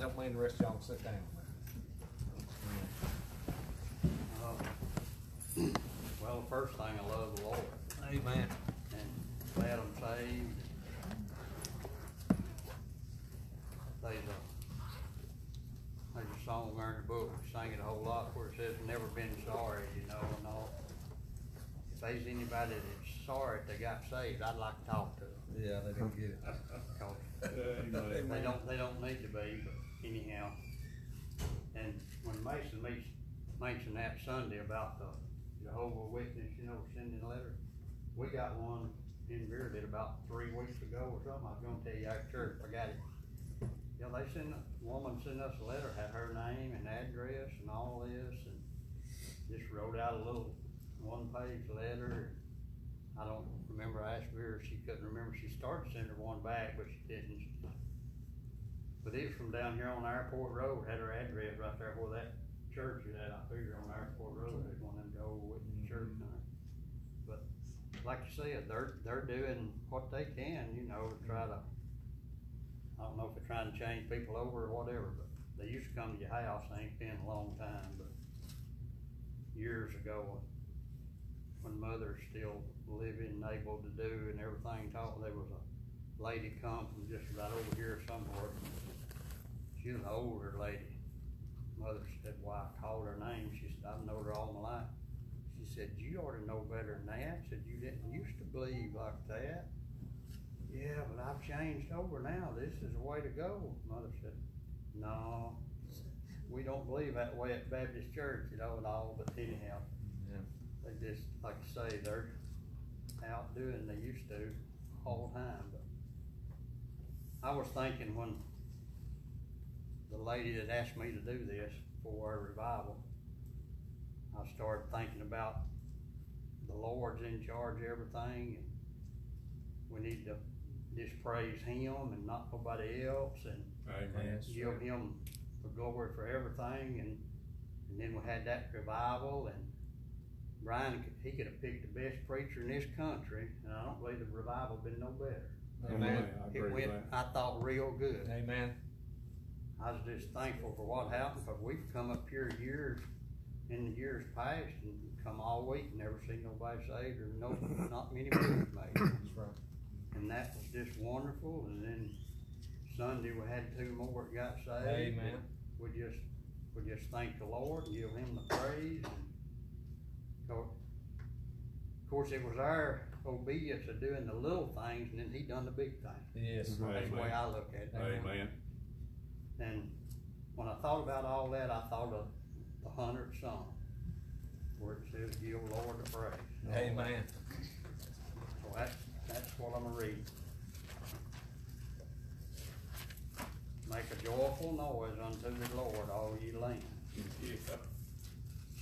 I don't mean the rest of y'all sit down. Uh, Well, the first thing, I love the Lord Amen. and glad I'm saved. There's a, there's a song there in the book, we sing it a whole lot, where it says, never been sorry, you know, and all. If there's anybody that's sorry that they got saved, I'd like to talk to them. Yeah, they didn't get it. 'cause They don't, they don't need to be, but anyhow. And when Mason meets, mentioned that Sunday about the Jehovah Witness, you know, sending letters, we got one in Bearded about three weeks ago or something, I was gonna tell you at church, I got it. Yeah, they sent, a woman sent us a letter, had her name and address and all this, and just wrote out a little one-page letter. I don't remember, I asked her, if she couldn't remember, she started sending one back, but she didn't. But it was from down here on Airport Road, had her address right there where that church is at, I figure on Airport Road, there's one of them old Witness mm-hmm. church there. But like you said, they're, they're doing what they can, you know, to try to, I don't know if they're trying to change people over or whatever, but they used to come to your house, they ain't been a long time, but years ago, when mother's still living, and able to do and everything, taught, there was a lady come from just right over here somewhere. She was an older lady. Mother said, why I called her name, she said, I've known her all my life. She said, you ought to know better than that, said, you didn't used to believe like that. Yeah, but I've changed over now, this is the way to go. Mother said, no, we don't believe that way at Baptist Church, you know, and all, but anyhow. Yeah. They just, like I say, they're out doing they used to all the time, but I was thinking when the lady that asked me to do this for a revival, I started thinking about the Lord's in charge of everything and we need to just praise him and not nobody else and Amen. Yes. give him the glory for everything and, and then we had that revival and Brian, could- he could have picked the best preacher in this country and I don't believe the revival been no better. Amen. I It agree with went, that. I thought real good. Amen. I was just thankful for what happened, cause we've come up here years, in the years past and come all week, and never seen nobody saved or no, not many moves made. That's right. And that was just wonderful, and then Sunday we had two more that got saved. Amen. We just, we just thank the Lord and give him the praise and. Of course, it was our obedience of doing the little things and then he done the big thing. Yes. Right. That's the way I look at it. Amen. And when I thought about all that, I thought of the hundredth song, where it says, give Lord the praise. Amen. So that's, that's what I'm gonna read. Make a joyful noise unto the Lord, all ye lands. Yeah.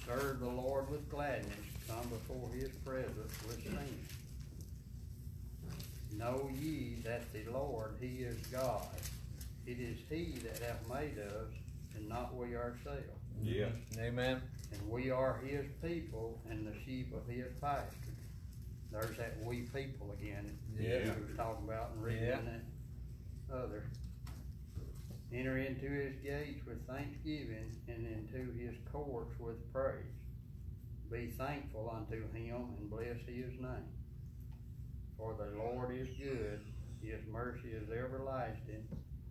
Serve the Lord with gladness, come before his presence with singing. Know ye that the Lord, he is God. It is he that hath made us, and not we ourselves. Yeah. Amen. And we are his people and the sheep of his pasture. There's that we people again. Yeah. that We was talking about and reading Yeah. that other. Enter into his gates with thanksgiving and into his courts with praise. Be thankful unto him and bless his name. For the Lord is good, his mercy is everlasting,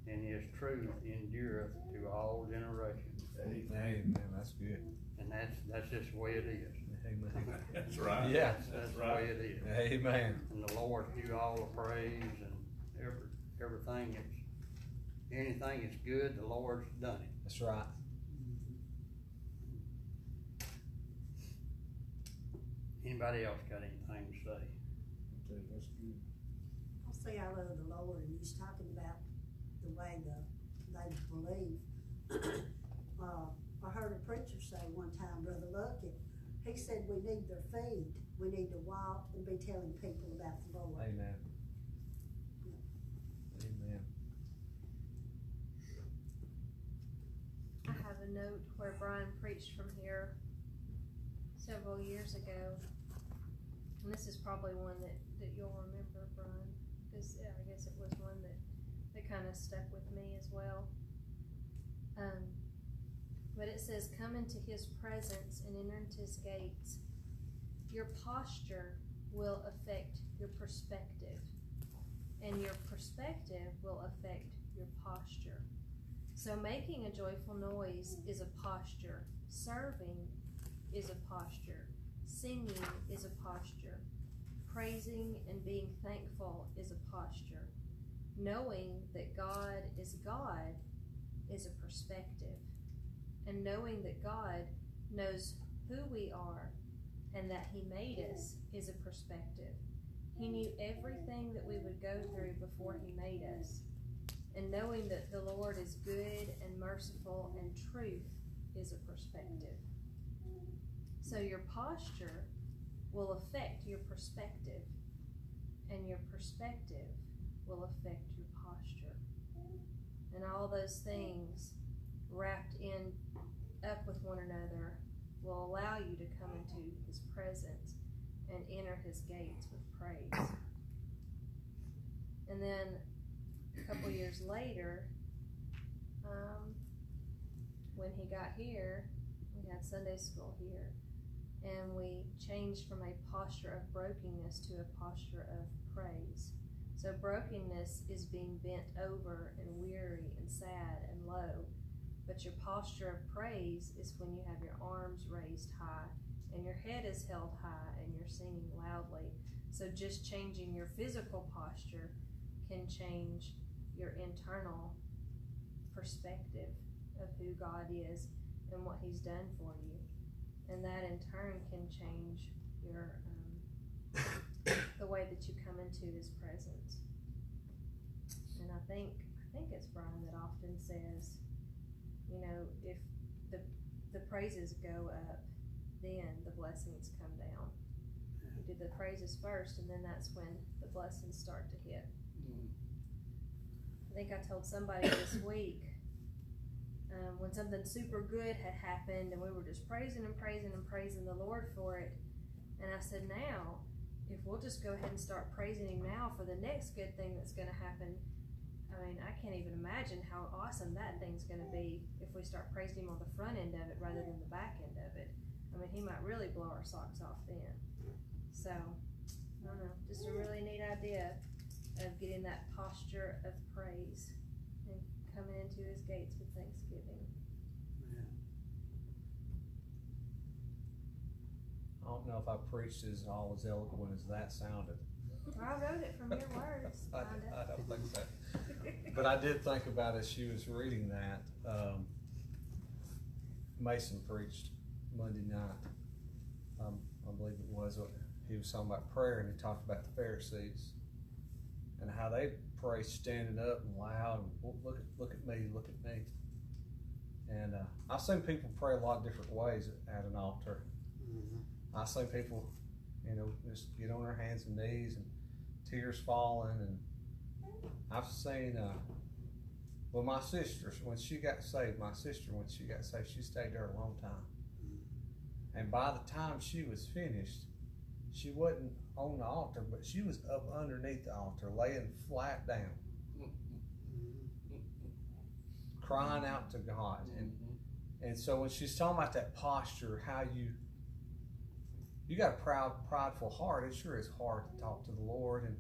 and his truth endureth to all generations. Amen. That's good. And that's, that's just the way it is. Amen. That's right. Yeah. That's That's the way it is. Amen. And the Lord give all the praise and every, everything that's, anything that's good, the Lord's done it. That's right. Anybody else got anything to say? That's good. I'll say I love the Lord, and he's talking about the way the, they believe. Uh, I heard a preacher say one time, Brother Luckett, he said we need their feet, we need to walk and be telling people about the Lord. Amen. Amen. I have a note where Brian preached from here several years ago. And this is probably one that, that you'll remember, Brian, cause I guess it was that kinda stuck with me as well. Um, but it says, Come into his presence and enter into his gates, your posture will affect your perspective. And your perspective will affect your posture. So, making a joyful noise is a posture, serving is a posture, singing is a posture, praising and being thankful is a posture, knowing that God is God is a perspective, and knowing that God knows who we are and that He made us is a perspective. He knew everything that we would go through before He made us. And knowing that the Lord is good and merciful and truth is a perspective. So your posture will affect your perspective, and your perspective will affect your posture. And all those things wrapped in up with one another will allow you to come into his presence and enter his gates with praise. And then a couple years later, um, when he got here, we had Sunday school here, and we changed from a posture of brokenness to a posture of praise. So, brokenness is being bent over and weary and sad and low. But your posture of praise is when you have your arms raised high and your head is held high and you're singing loudly. So, just changing your physical posture can change your internal perspective of who God is and what He's done for you. And that in turn can change your um, the way that you come into His presence. And I think I think it's Brian that often says, you know, if the the praises go up, then the blessings come down. You do the praises first, and then that's when the blessings start to hit. I think I told somebody this week um, when something super good had happened, and we were just praising and praising and praising the Lord for it. And I said, now, if we'll just go ahead and start praising Him now for the next good thing that's going to happen, I mean, I can't even imagine how awesome that thing's going to be if we start praising Him on the front end of it rather than the back end of it. I mean, He might really blow our socks off then. So, I don't know, just a really neat idea of getting that posture of praise and coming into His gates with thanksgiving. I don't know if I preached as all as eloquent as that sounded. I wrote it from your words, I. I don't think so. But I did think about as she was reading that, um, Mason preached Monday night. Um, I believe it was, he was talking about prayer and he talked about the Pharisees and how they pray standing up and loud and look, at- look at me, look at me. And, uh, I've seen people pray a lot of different ways at an altar. Mhm. I've seen people, you know, just get on their hands and knees and tears falling. And I've seen, uh, well, my sister, when she got saved, my sister, when she got saved, she stayed there a long time. And by the time she was finished, she wasn't on the altar, but she was up underneath the altar, laying flat down, crying out to God. And and so when she's talking about that posture, how you you got a proud, prideful heart, it sure is hard to talk to the Lord, and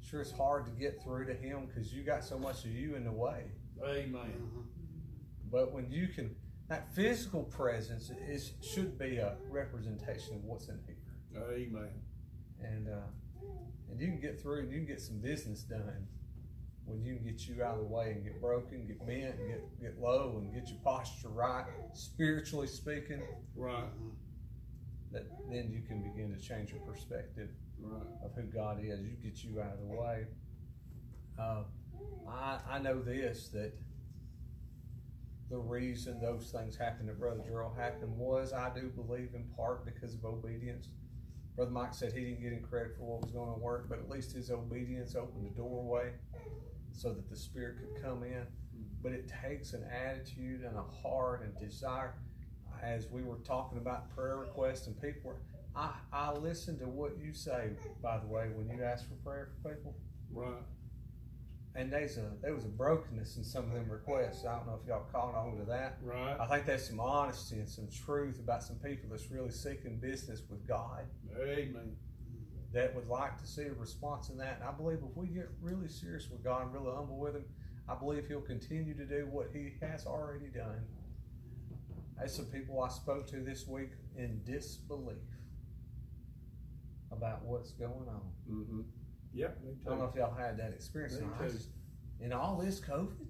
sure it's hard to get through to Him because you got so much of you in the way. Amen. Mhm. But when you can, that physical presence is should be a representation of what's in here, Amen. and uh, and you can get through, and you can get some business done when you can get you out of the way and get broken, get bent, get get low, and get your posture right, spiritually speaking. Right. That then you can begin to change your perspective Right. of who God is. You get you out of the way. Uh, I I know this that the reason those things happened that Brother Gerald happened was I do believe in part because of obedience. Brother Mike said he didn't get any credit for what was going to work, but at least his obedience opened the doorway so that the Spirit could come in. But it takes an attitude and a heart and desire. As we were talking about prayer requests and people, were- I, I listen to what you say, by the way, when you ask for prayer for people. Right. and there's a there was a brokenness in some of them requests. I don't know if y'all caught on to that. Right. I think there's some honesty and some truth about some people that's really seeking business with God Amen. that would like to see a response in that. And I believe if we get really serious with God and really humble with Him, I believe He'll continue to do what He has already done. There's some people I spoke to this week in disbelief about what's going on. Mm-hmm. Yep, me I don't know if y'all had that experience. Me too. just, in all this COVID,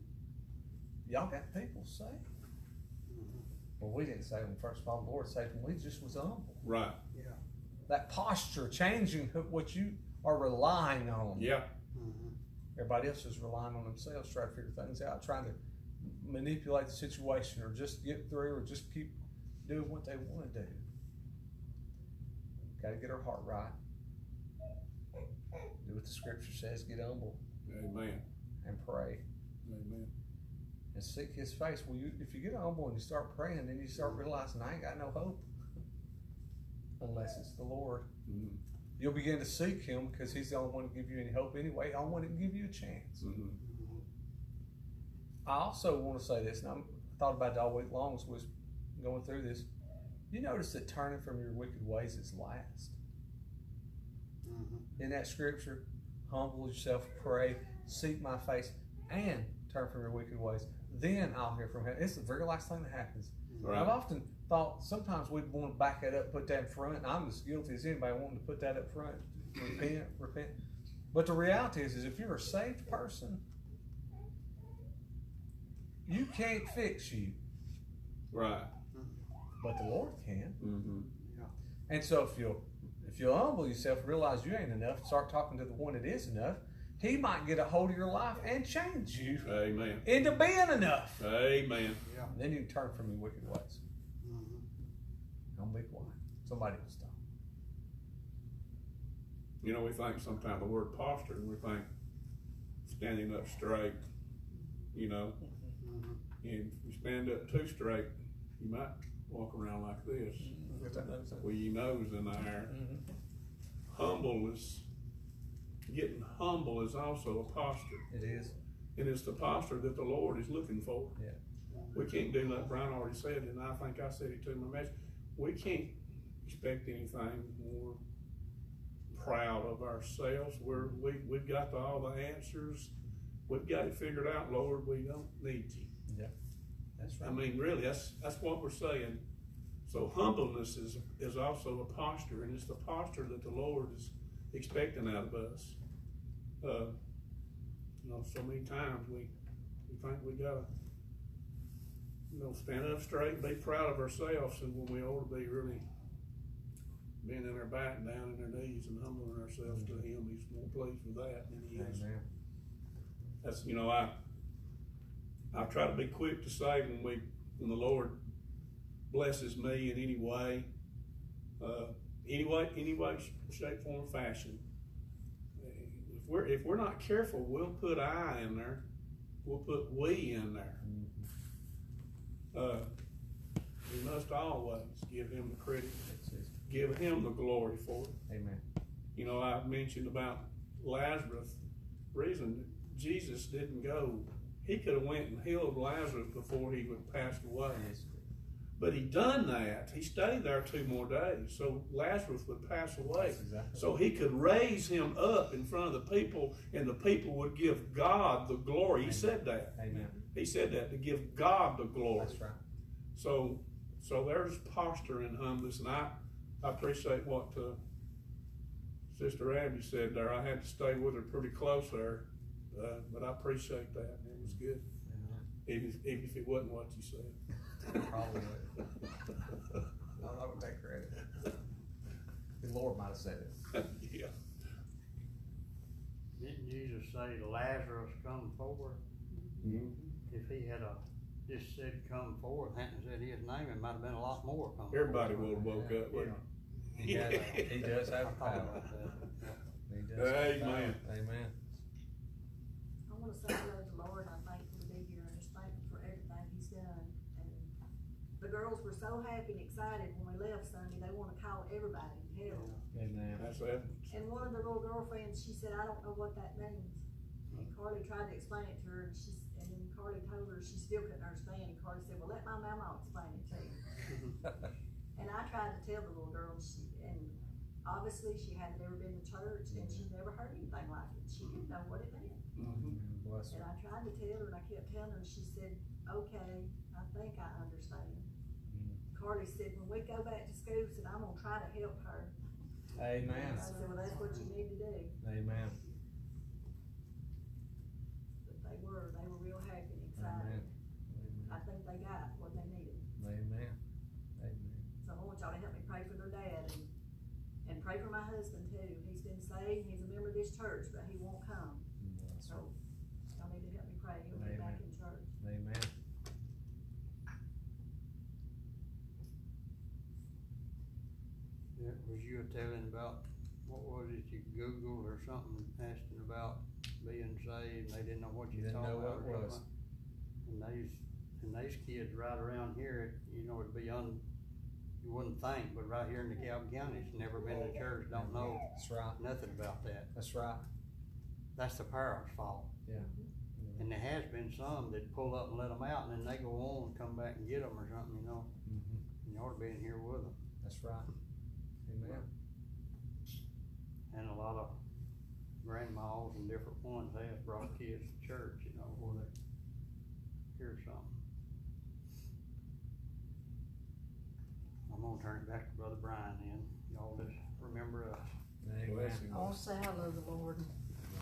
y'all got people saved. Well, we didn't save them. First of all, the Lord saved them. We just was humble. Right. Yeah. That posture, changing what you are relying on. Yep. Mhm. Everybody else is relying on themselves, trying to figure things out, trying to manipulate the situation, or just get through, or just keep doing what they want to do. Got to get our heart right. Do what the Scripture says. Get humble Amen. and pray. Amen. and seek his face. Well, you, if you get humble and you start praying, then you start realizing I ain't got no hope unless it's the Lord. Mm-hmm. You'll begin to seek him because he's the only one to give you any hope anyway. I want to give you a chance. Mm-hmm. I also want to say this, and I'm, thought about it all week long as we was going through this. You notice that turning from your wicked ways is last. Mhm. In that scripture, humble yourself, pray, seek my face, and turn from your wicked ways. Then I'll hear from him. It's the very last thing that happens. I've often thought sometimes we'd want to back that up, put that in front. I'm as guilty as anybody wanting to put that up front. Repent, repent. But the reality is, is if you're a saved person, you can't fix you, Right. but the Lord can. Mm-hmm. And so if you'll if you'll humble yourself, realize you ain't enough, start talking to the one that is enough, he might get a hold of your life and change you Amen. into being enough. Amen. And then you can turn from your wicked ways. Mhm. Don't be quiet. Somebody will stop. You know, we think sometimes the word posture, and we think standing up straight. You know, Mhm. and if you stand up too straight, you might walk around like this with your nose in the air. Mhm. Humble is getting humble is also a posture. It is. And it's the posture that the Lord is looking for. Yeah. We can't do like Brian already said, and I think I said it too in my message. We can't expect anything more proud of ourselves. We're, we, we've got the, all the answers. We've got it figured out, Lord. We don't need you. Yeah, That's right. I mean, really, that's, that's what we're saying. So humbleness is, is also a posture, and it's the posture that the Lord is expecting out of us. Uh, you know, so many times we, we think we gotta, you know, stand up straight and be proud of ourselves, and when we ought to be really bending our back down in our knees and humbling ourselves to Him, He's more pleased with that than He is Amen. That's you know I I try to be quick to say when we when the Lord blesses me in any way, uh, any way, any way, shape, form, or fashion. If we're if we're not careful, we'll put I in there, we'll put we in there. Uh, we must always give Him the credit, give Him the glory for it. Amen. You know, I mentioned about Lazarus. Reason Jesus didn't go, he could have went and healed Lazarus before he would passed away. But he done that. He stayed there two more days, so Lazarus would pass away. Exactly. So he could raise him up in front of the people, and the people would give God the glory. He said that. Amen. He said that to give God the glory. That's right. So, so there's posture in humbleness, and I, I appreciate what uh, Sister Abby said there. I had to stay with her pretty close there, uh, but I appreciate that. It was good, Amen. even if, even if it wasn't what you said. Probably would. I would take credit. The Lord might have said it. yeah. Didn't Jesus say Lazarus come forward? Mhm. If he had a, just said come forward, hadn't said his name, it might have been a lot more come Everybody forward. would have woke up, wouldn't He has, he does have power. about that. He does have Amen. power. Amen. I wanna say hello to the Lord, I'm thankful to be here, and just thankful for everything he's done. And the girls were so happy and excited when we left Sunday, they wanna call everybody and tell. Amen. That's it. And one of the little girlfriends, she said, I don't know what that means. And Carly tried to explain it to her, and she's, and then Carly told her she still couldn't understand, and Carly said, well, let my mama explain it to you. And I tried to tell the little girl, and she, and obviously she had never been to church, and she never heard anything like it, she didn't know what it meant. Mhm. Bless And. I tried to tell her, and I kept telling her, and she said, okay, I think I understand. Mm. Carly said, when we go back to school, said, I'm gonna try to help her. Amen. I said, well, that's what you need to do, Amen. but they were, they were real happy and Amen. excited. I think they got what they needed. Amen. Amen. So I want y'all to help me pray for their dad and, and pray for my husband too. He's been saved, he's a member of this church, but he won't come. Bless her. So y'all need to help me pray, he'll be back in church. Amen. Yeah, was you telling about, what was it, you Googled or something, asking about being saved, and they didn't know what you Didn't talking know what about? it or was. something? And these, and these kids right around here, you know, it'd be un, you wouldn't think, but right here in DeKalb County, it's never been to church, don't know That's right. nothing about that. That's right. That's the parents' fault. Yeah. And there has been some that pull up and let them out, and then they go on and come back and get them or something, you know, Mhm. and you ought to be in here with them. That's right. Amen. And a lot of grandmas and different ones have brought kids to church, you know, where they hear something. I'm gonna turn it back to Brother Brian then, y'all just remember us. Amen. Bless. I want to say I love the Lord and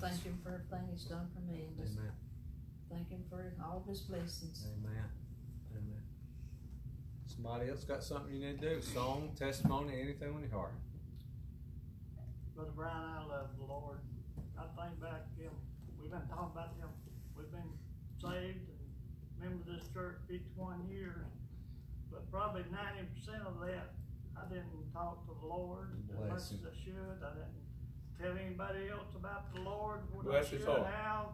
thank Him for everything He's done for me and just Amen. thank Him for all of His blessings. Amen. Amen. Somebody else got something you need to do? Song, testimony, anything on your heart? Brother Brian, I love the Lord. I think back, you know, we've been talking about, you know, we've been saved and member of this church fifty-one years. But probably ninety percent of that, I didn't talk to the Lord as much Bless as I should. I didn't tell anybody else about the Lord, what I Bless his should heart. have.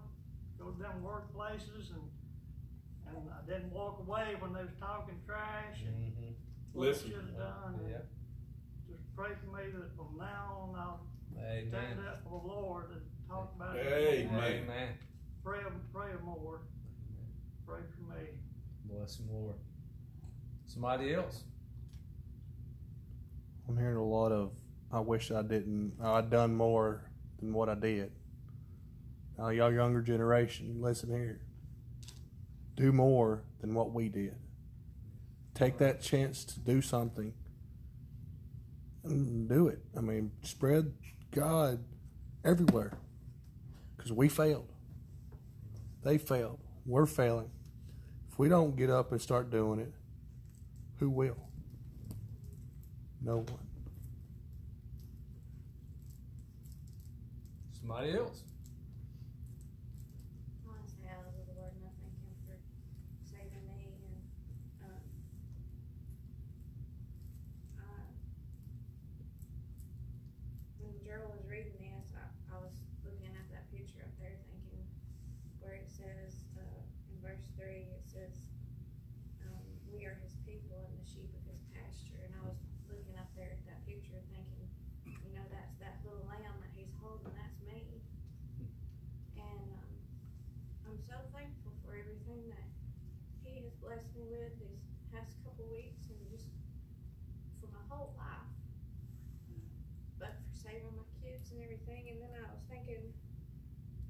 Go to them workplaces and, and I didn't walk away when they was talking trash and Mm-hmm. what I should have done. Yeah. Just pray for me that from now on, I'll Amen. stand up for the Lord and talk about it. Amen. Amen. Pray, pray more. Pray for me. Bless him, Lord. Somebody else? I'm hearing a lot of, I wish I didn't, I'd done more than what I did. Now, y'all younger generation, listen here. Do more than what we did. Take that chance to do something and do it. I mean, spread God everywhere because we failed. They failed. We're failing. If we don't get up and start doing it, who will? No one. Somebody else? I want to say I love the Lord and I thank Him for saving me and, um, I, when Gerald was reading this, I, I was looking at that picture up there thinking where it says, uh, in verse three, it says, um, we are His people and the sheep of His pasture, and I was looking up there at that picture thinking, you know, that's that little lamb that He's holding, that's me. And, um, I'm so thankful for everything that he has blessed me with these past couple weeks and just for my whole life. But for saving my kids and everything, and then I was thinking,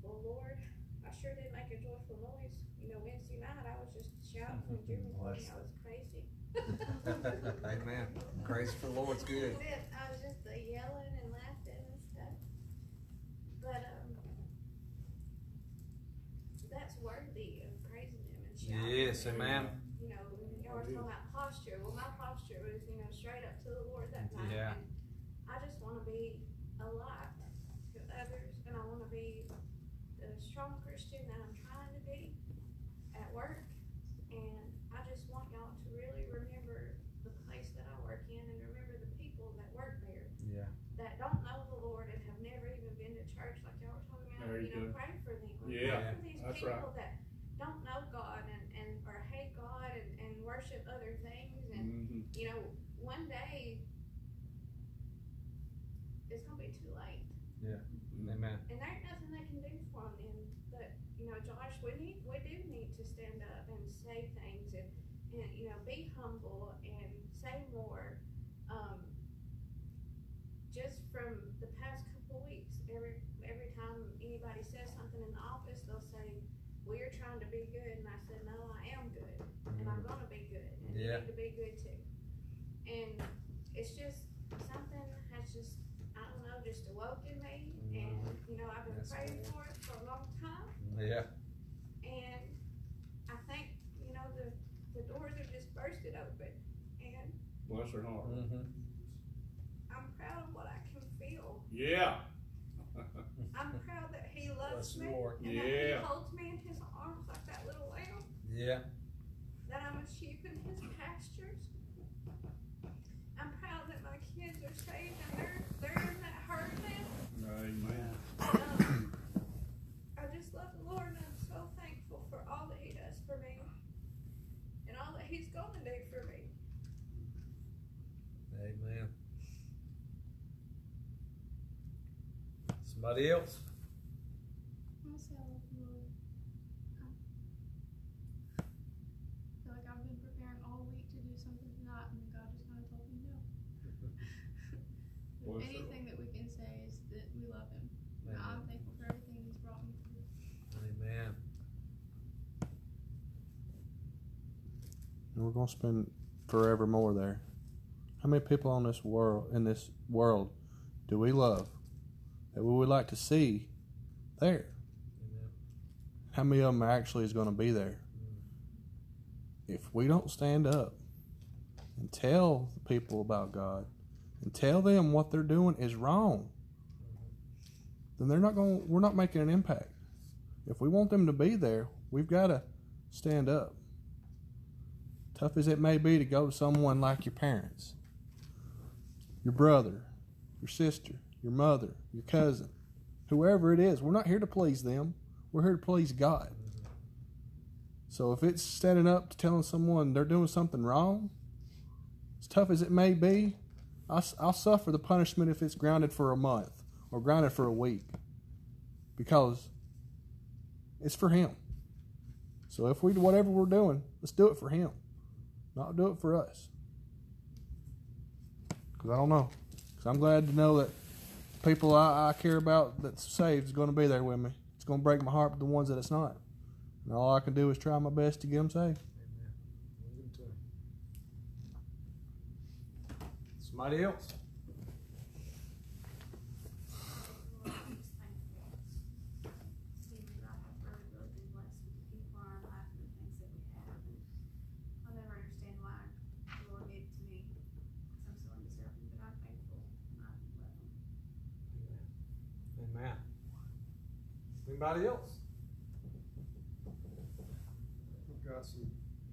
well, Lord, I sure did make a joyful noise. You know, Wednesday night I was just shouting and jubilating. Bless. Was crazy. Amen. Praise for the Lord's good. That's it. I was just uh, yelling and laughing and stuff. But um, that's worthy of praising Him and shouting. Yes, and, amen. You know, y'all were talking about posture. Well, my posture was, you know, straight up to the Lord that night. Yeah. And I just want to be a light to others, and I want to be the strong Christian that I'm trying to be at work. And I just want y'all to really remember the place that I work in and remember the people that work there Yeah. that don't know the Lord and have never even been to church, like y'all were talking about. There you know, go. pray for them. Yeah, pray for these that's people that don't know God and, and or hate God and, and worship other things. And Mhm. you know, one day it's gonna be too late, Amen. and there ain't nothing they can do for them. Then, but and you know, be humble and say more. Um, just from the past couple weeks, every every time anybody says something in the office, they'll say, "Well, you're trying to be good," and I said, "No, I am good, and I'm gonna be good, Yeah. you need to be good too." And it's just something has just I don't know, just awoken me, and you know, I've been That's praying good. for it for a long time. Yeah. And I think, you know, the, the doors are just bursted open. And Bless her heart. Mm-hmm. I'm proud of what I can feel. Yeah. I'm proud that he loves Bless me. Lord. And that he holds me in his arms like that little lamb. Yeah. That I'm a sheep in his pastures. I'm proud that my kids are saved and they're, they're in that herd now. Amen. Um, I just love the Lord and I'm so thankful for all that he does for me. And all that he's going to do for me. Amen. Somebody else? I'm say I love the Lord. I feel like I've been preparing all week to do something tonight, and God just kind of told me no. Bless Anything that we can say is that we love Him. And I'm thankful for everything He's brought me through. Amen. And we're gonna spend forever more there. How many people on this world in this world do we love that we would like to see there? Amen. How many of them actually is going to be there? If we don't stand up and tell the people about God and tell them what they're doing is wrong, then they're not going. We're not making an impact. If we want them to be there, we've got to stand up. Tough as it may be to go to someone like your parents, your brother, your sister, your mother, your cousin, whoever it is. We're not here to please them. We're here to please God. So if it's standing up to telling someone they're doing something wrong, as tough as it may be, I'll, I'll suffer the punishment if it's grounded for a month or grounded for a week because it's for Him. So if we do whatever we're doing, let's do it for Him, not do it for us. Because I don't know. Because I'm glad to know that people I, I care about that's saved is going to be there with me. It's going to break my heart with the ones that it's not. And all I can do is try my best to get them saved. Amen. Somebody else? Lord, I'm just thankful. Steve and I have really, really been blessed with the people in our life and the things that we have. And I'll never understand why the Lord gave it to me. Because I'm so undeserving, but I'm thankful and I love Him. Amen. Anybody else? I've got some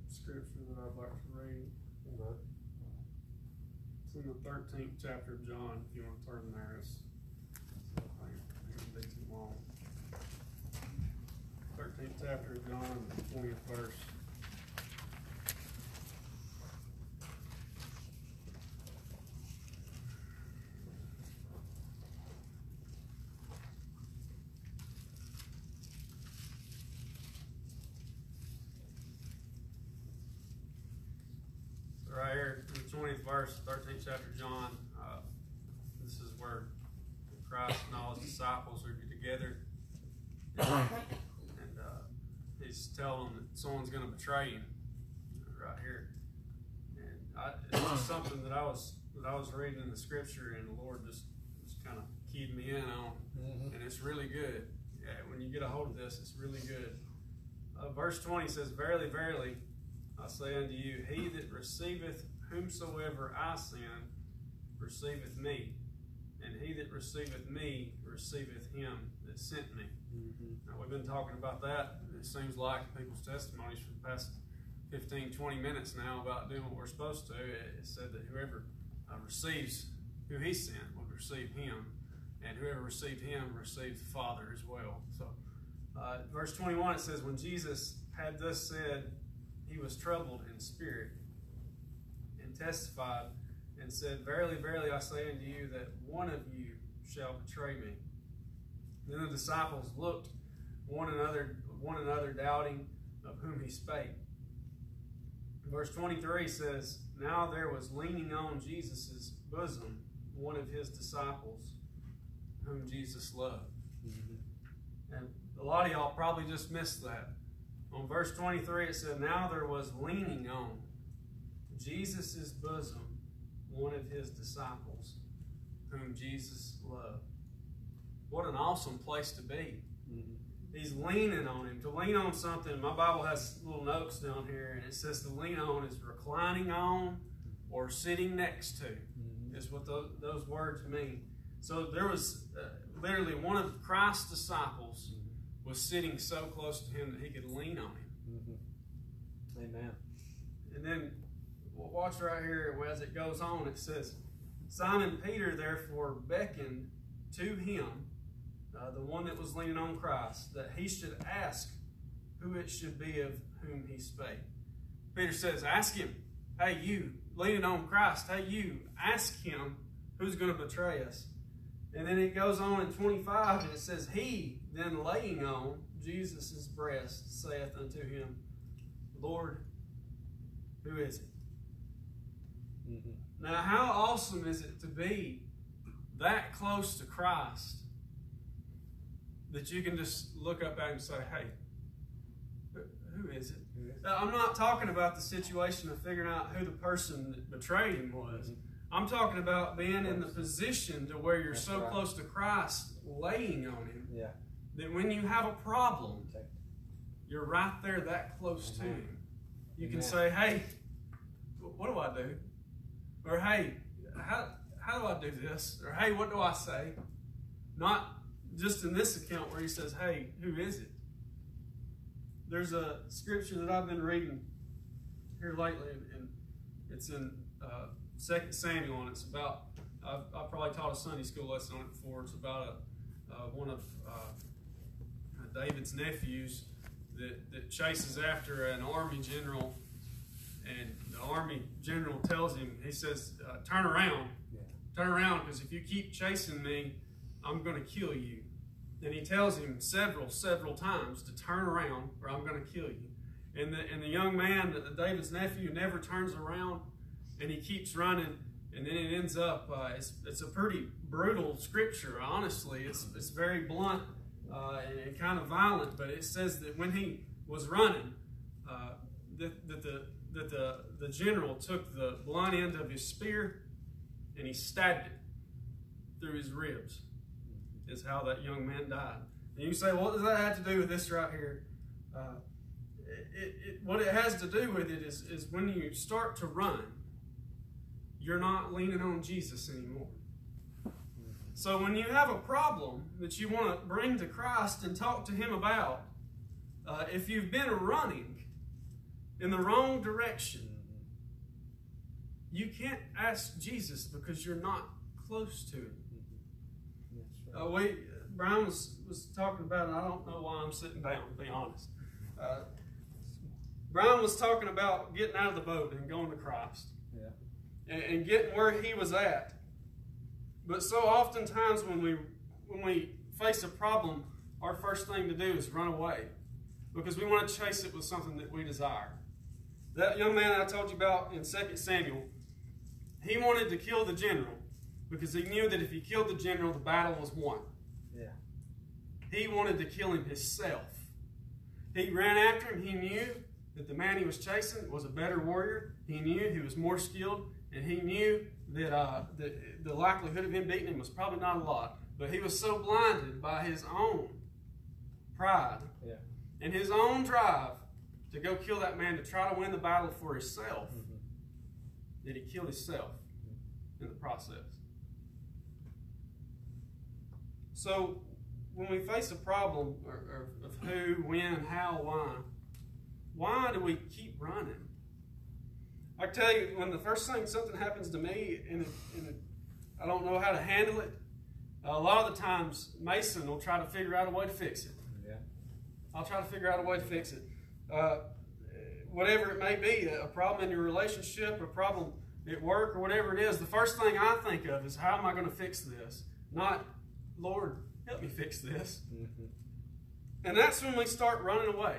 scripture that I'd like to read. It's in the thirteenth chapter of John, if you wanna turn there, it's, I think it won't be too long. Thirteenth chapter of John, the twentieth verse. So right here, in the twentieth verse, thirteenth chapter of John, uh, this is where Christ and all his disciples are together. And, uh, he's telling them that someone's gonna betray him, right here. And I, it's something that I was, that I was reading in the scripture and the Lord just, just kinda keyed me in on. Mm-hmm. And it's really good. Yeah, when you get a hold of this, it's really good. Uh, verse 20 says, Verily, verily, I say unto you, he that receiveth whomsoever I send receiveth me, and he that receiveth me receiveth him that sent me. Now, we've been talking about that. It seems like people's testimonies for the past 15, 20 minutes now about doing what we're supposed to. It said that whoever uh, receives who he sent would receive him, and whoever received him received the Father as well. So, uh, verse 21 it says, When Jesus had thus said, he was troubled in spirit testified and said, Verily, verily, I say unto you that one of you shall betray me. Then the disciples looked one another, one another, doubting of whom he spake. Verse 23 says, Now there was leaning on Jesus' bosom one of his disciples whom Jesus loved. Mm-hmm. And a lot of y'all probably just missed that. On verse 23, it said, Now there was leaning on Jesus' bosom one of his disciples whom Jesus loved. What an awesome place to be. Mm-hmm. He's leaning on him. To lean on something, my Bible has little notes down here, and it says to lean on is reclining on or sitting next to, mm-hmm. is what those, those words mean. So there was uh, literally one of Christ's disciples mm-hmm. was sitting so close to him that he could lean on him. Amen. And then watch right here as it goes on. It says, Simon Peter therefore beckoned to him, uh, the one that was leaning on Christ, that he should ask who it should be of whom he spake. Peter says, Ask him, hey, you, leaning on Christ, hey, you, ask him who's going to betray us. And then it goes on in 25 and it says, He then laying on Jesus' breast saith unto him, Lord, who is it? Now, how awesome is it to be that close to Christ that you can just look up at him and say, hey, who is it? Now, I'm not talking about the situation of figuring out who the person that betrayed him was. I'm talking about being in the position to where you're That's so right. close to Christ, laying on him, Yeah. that when you have a problem, you're right there that close to Amen. him. You can say, hey, what do I do? Or hey, how, how do I do this? Or hey, what do I say? Not just in this account where he says, hey, who is it? There's a scripture that I've been reading here lately, and it's in uh, 2 Samuel, and it's about, I've, I've probably taught a Sunday school lesson on it before. It's about a, uh, one of uh, David's nephews that, that chases after an army general, and the army general tells him, he says, uh, "Turn around, Yeah. turn around, because if you keep chasing me, I'm going to kill you." And he tells him several, several times to turn around, or I'm going to kill you. And the and the young man, David's nephew, never turns around, and he keeps running. And then it ends up. Uh, it's, it's a pretty brutal scripture. Honestly, it's it's very blunt uh, and, and kind of violent. But it says that when he was running, uh, that, that the that the the general took the blunt end of his spear and he stabbed it through his ribs. Is how that young man died. And you say, what does that have to do with this right here? Uh, it, it, what it has to do with it is, is when you start to run, you're not leaning on Jesus anymore. So when you have a problem that you want to bring to Christ and talk to Him about, uh, if you've been running in the wrong direction, you can't ask Jesus because you're not close to Him. Right. Uh, we Brian was, was talking about, and I don't know why I'm sitting down. To be honest, uh, Brian was talking about getting out of the boat and going to Christ, Yeah. and, and getting where he was at. But so oftentimes when we when we face a problem, our first thing to do is run away because we want to chase it with something that we desire. That young man I told you about in 2 Samuel, he wanted to kill the general because he knew that if he killed the general, the battle was won. Yeah. He wanted to kill him himself. He ran after him. He knew that the man he was chasing was a better warrior. He knew he was more skilled, and he knew that uh, the, the likelihood of him beating him was probably not a lot. But he was so blinded by his own pride Yeah. and his own drive to go kill that man to try to win the battle for himself mm-hmm. that he killed himself mm-hmm. in the process. So, when we face a problem or, or of who, when, how, why, why do we keep running? I tell you, when the first thing something happens to me and, it, and it, I don't know how to handle it, a lot of the times Mason will try to figure out a way to fix it. Yeah. I'll try to figure out a way to fix it. Uh, whatever it may be, a problem in your relationship, a problem at work, or whatever it is, the first thing I think of is how am I going to fix this? Not, Lord, help me fix this. Mm-hmm. And that's when we start running away.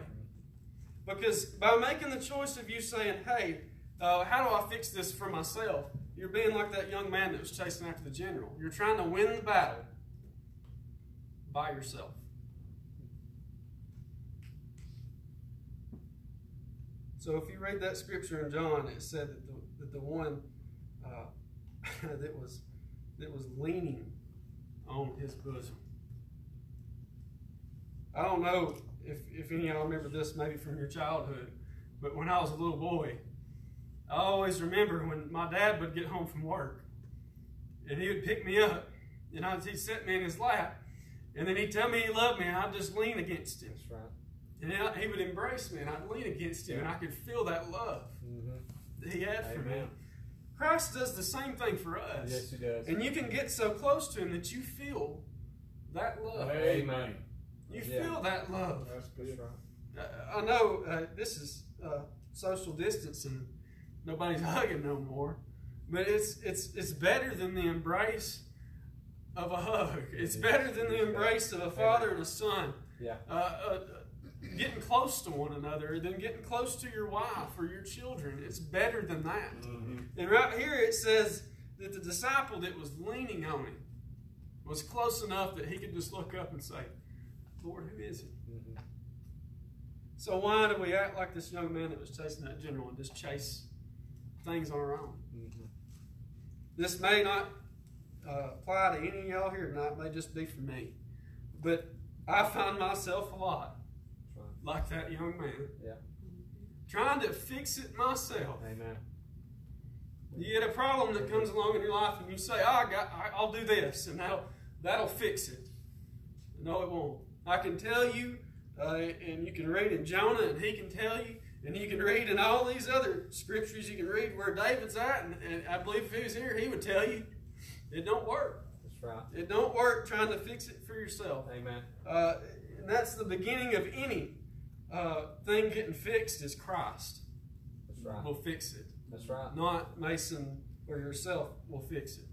Because by making the choice of you saying, hey, uh, how do I fix this for myself? You're being like that young man that was chasing after the general. You're trying to win the battle by yourself. So if you read that scripture in John, it said that the, that the one uh, that was that was leaning on his bosom. I don't know if, if any of y'all remember this maybe from your childhood, but when I was a little boy, I always remember when my dad would get home from work and he would pick me up and I'd, he'd set me in his lap and then he'd tell me he loved me and I'd just lean against him. That's right. And then I- he would embrace me and I'd lean against him and I could feel that love Mm-hmm. that he had for me. Christ does the same thing for us. Yes, he does. And you can get so close to him that you feel that love. Amen. You Yeah. feel that love. That's good. That's right. Uh, I know uh, this is uh, social distancing. Nobody's hugging no more, but it's it's it's better than the embrace of a hug. It's better than the embrace of a father and a son. Yeah. Uh, uh, getting close to one another than getting close to your wife or your children. It's better than that. And right here it says that the disciple that was leaning on him was close enough that he could just look up and say, Lord, who is he? Mm-hmm. So why do we act like this young man that was chasing that general and just chase things on our own? Mm-hmm. This may not uh, apply to any of y'all here tonight. It may just be for me. But I find myself a lot. Like that young man. Yeah. Trying to fix it myself. Amen. You get a problem that comes along in your life, and you say, oh, "I got, I'll do this, and that'll that'll fix it." No, it won't. I can tell you, uh, and you can read in Jonah, and he can tell you, and you can read in all these other scriptures. You can read where David's at, and, and I believe if he was here, he would tell you, it don't work. That's right. It don't work trying to fix it for yourself. Amen. Uh, and that's the beginning of any uh, thing getting fixed. Is Christ That's right. will fix it That's right. not Mason or yourself will fix it.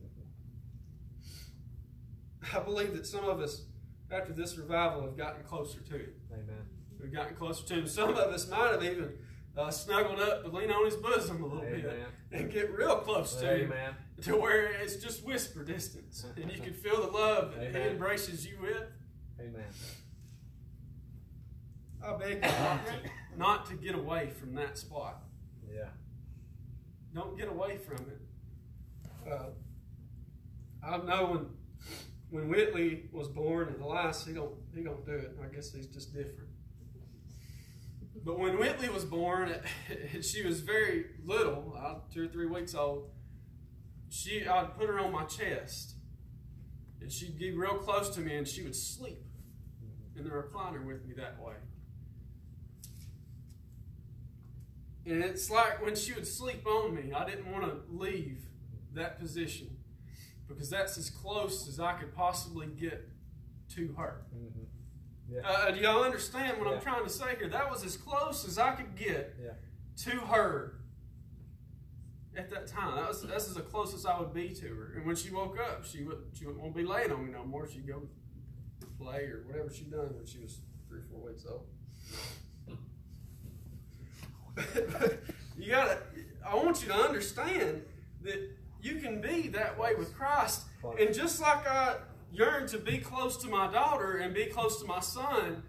I believe that some of us, after this revival, have gotten closer to Him. Amen. We've gotten closer to Him. Some of us might have even uh, snuggled up to lean on His bosom a little bit and get real close to Him Amen. to where it's just whisper distance. And you can feel the love that He embraces you with. Amen. I beg you not to, not to get away from that spot. Yeah. Don't get away from it. Uh, I know when when Whitley was born and Elias, he don't he don't do it. I guess he's just different. But when Whitley was born, she was very little, uh, two or three weeks old. She, I'd put her on my chest, and she'd get real close to me, and she would sleep in the recliner with me that way. And it's like when she would sleep on me, I didn't want to leave that position because that's as close as I could possibly get to her. Mm-hmm. Yeah. Uh, do y'all understand what Yeah. I'm trying to say here? That was as close as I could get Yeah. to her at that time. That was that's as close as I would be to her. And when she woke up, she would she wouldn't want to be laying on me no more. She'd go play or whatever she done when she was three or four weeks old. you gotta. I want you to understand that you can be that way with Christ, and just like I yearn to be close to my daughter and be close to my son,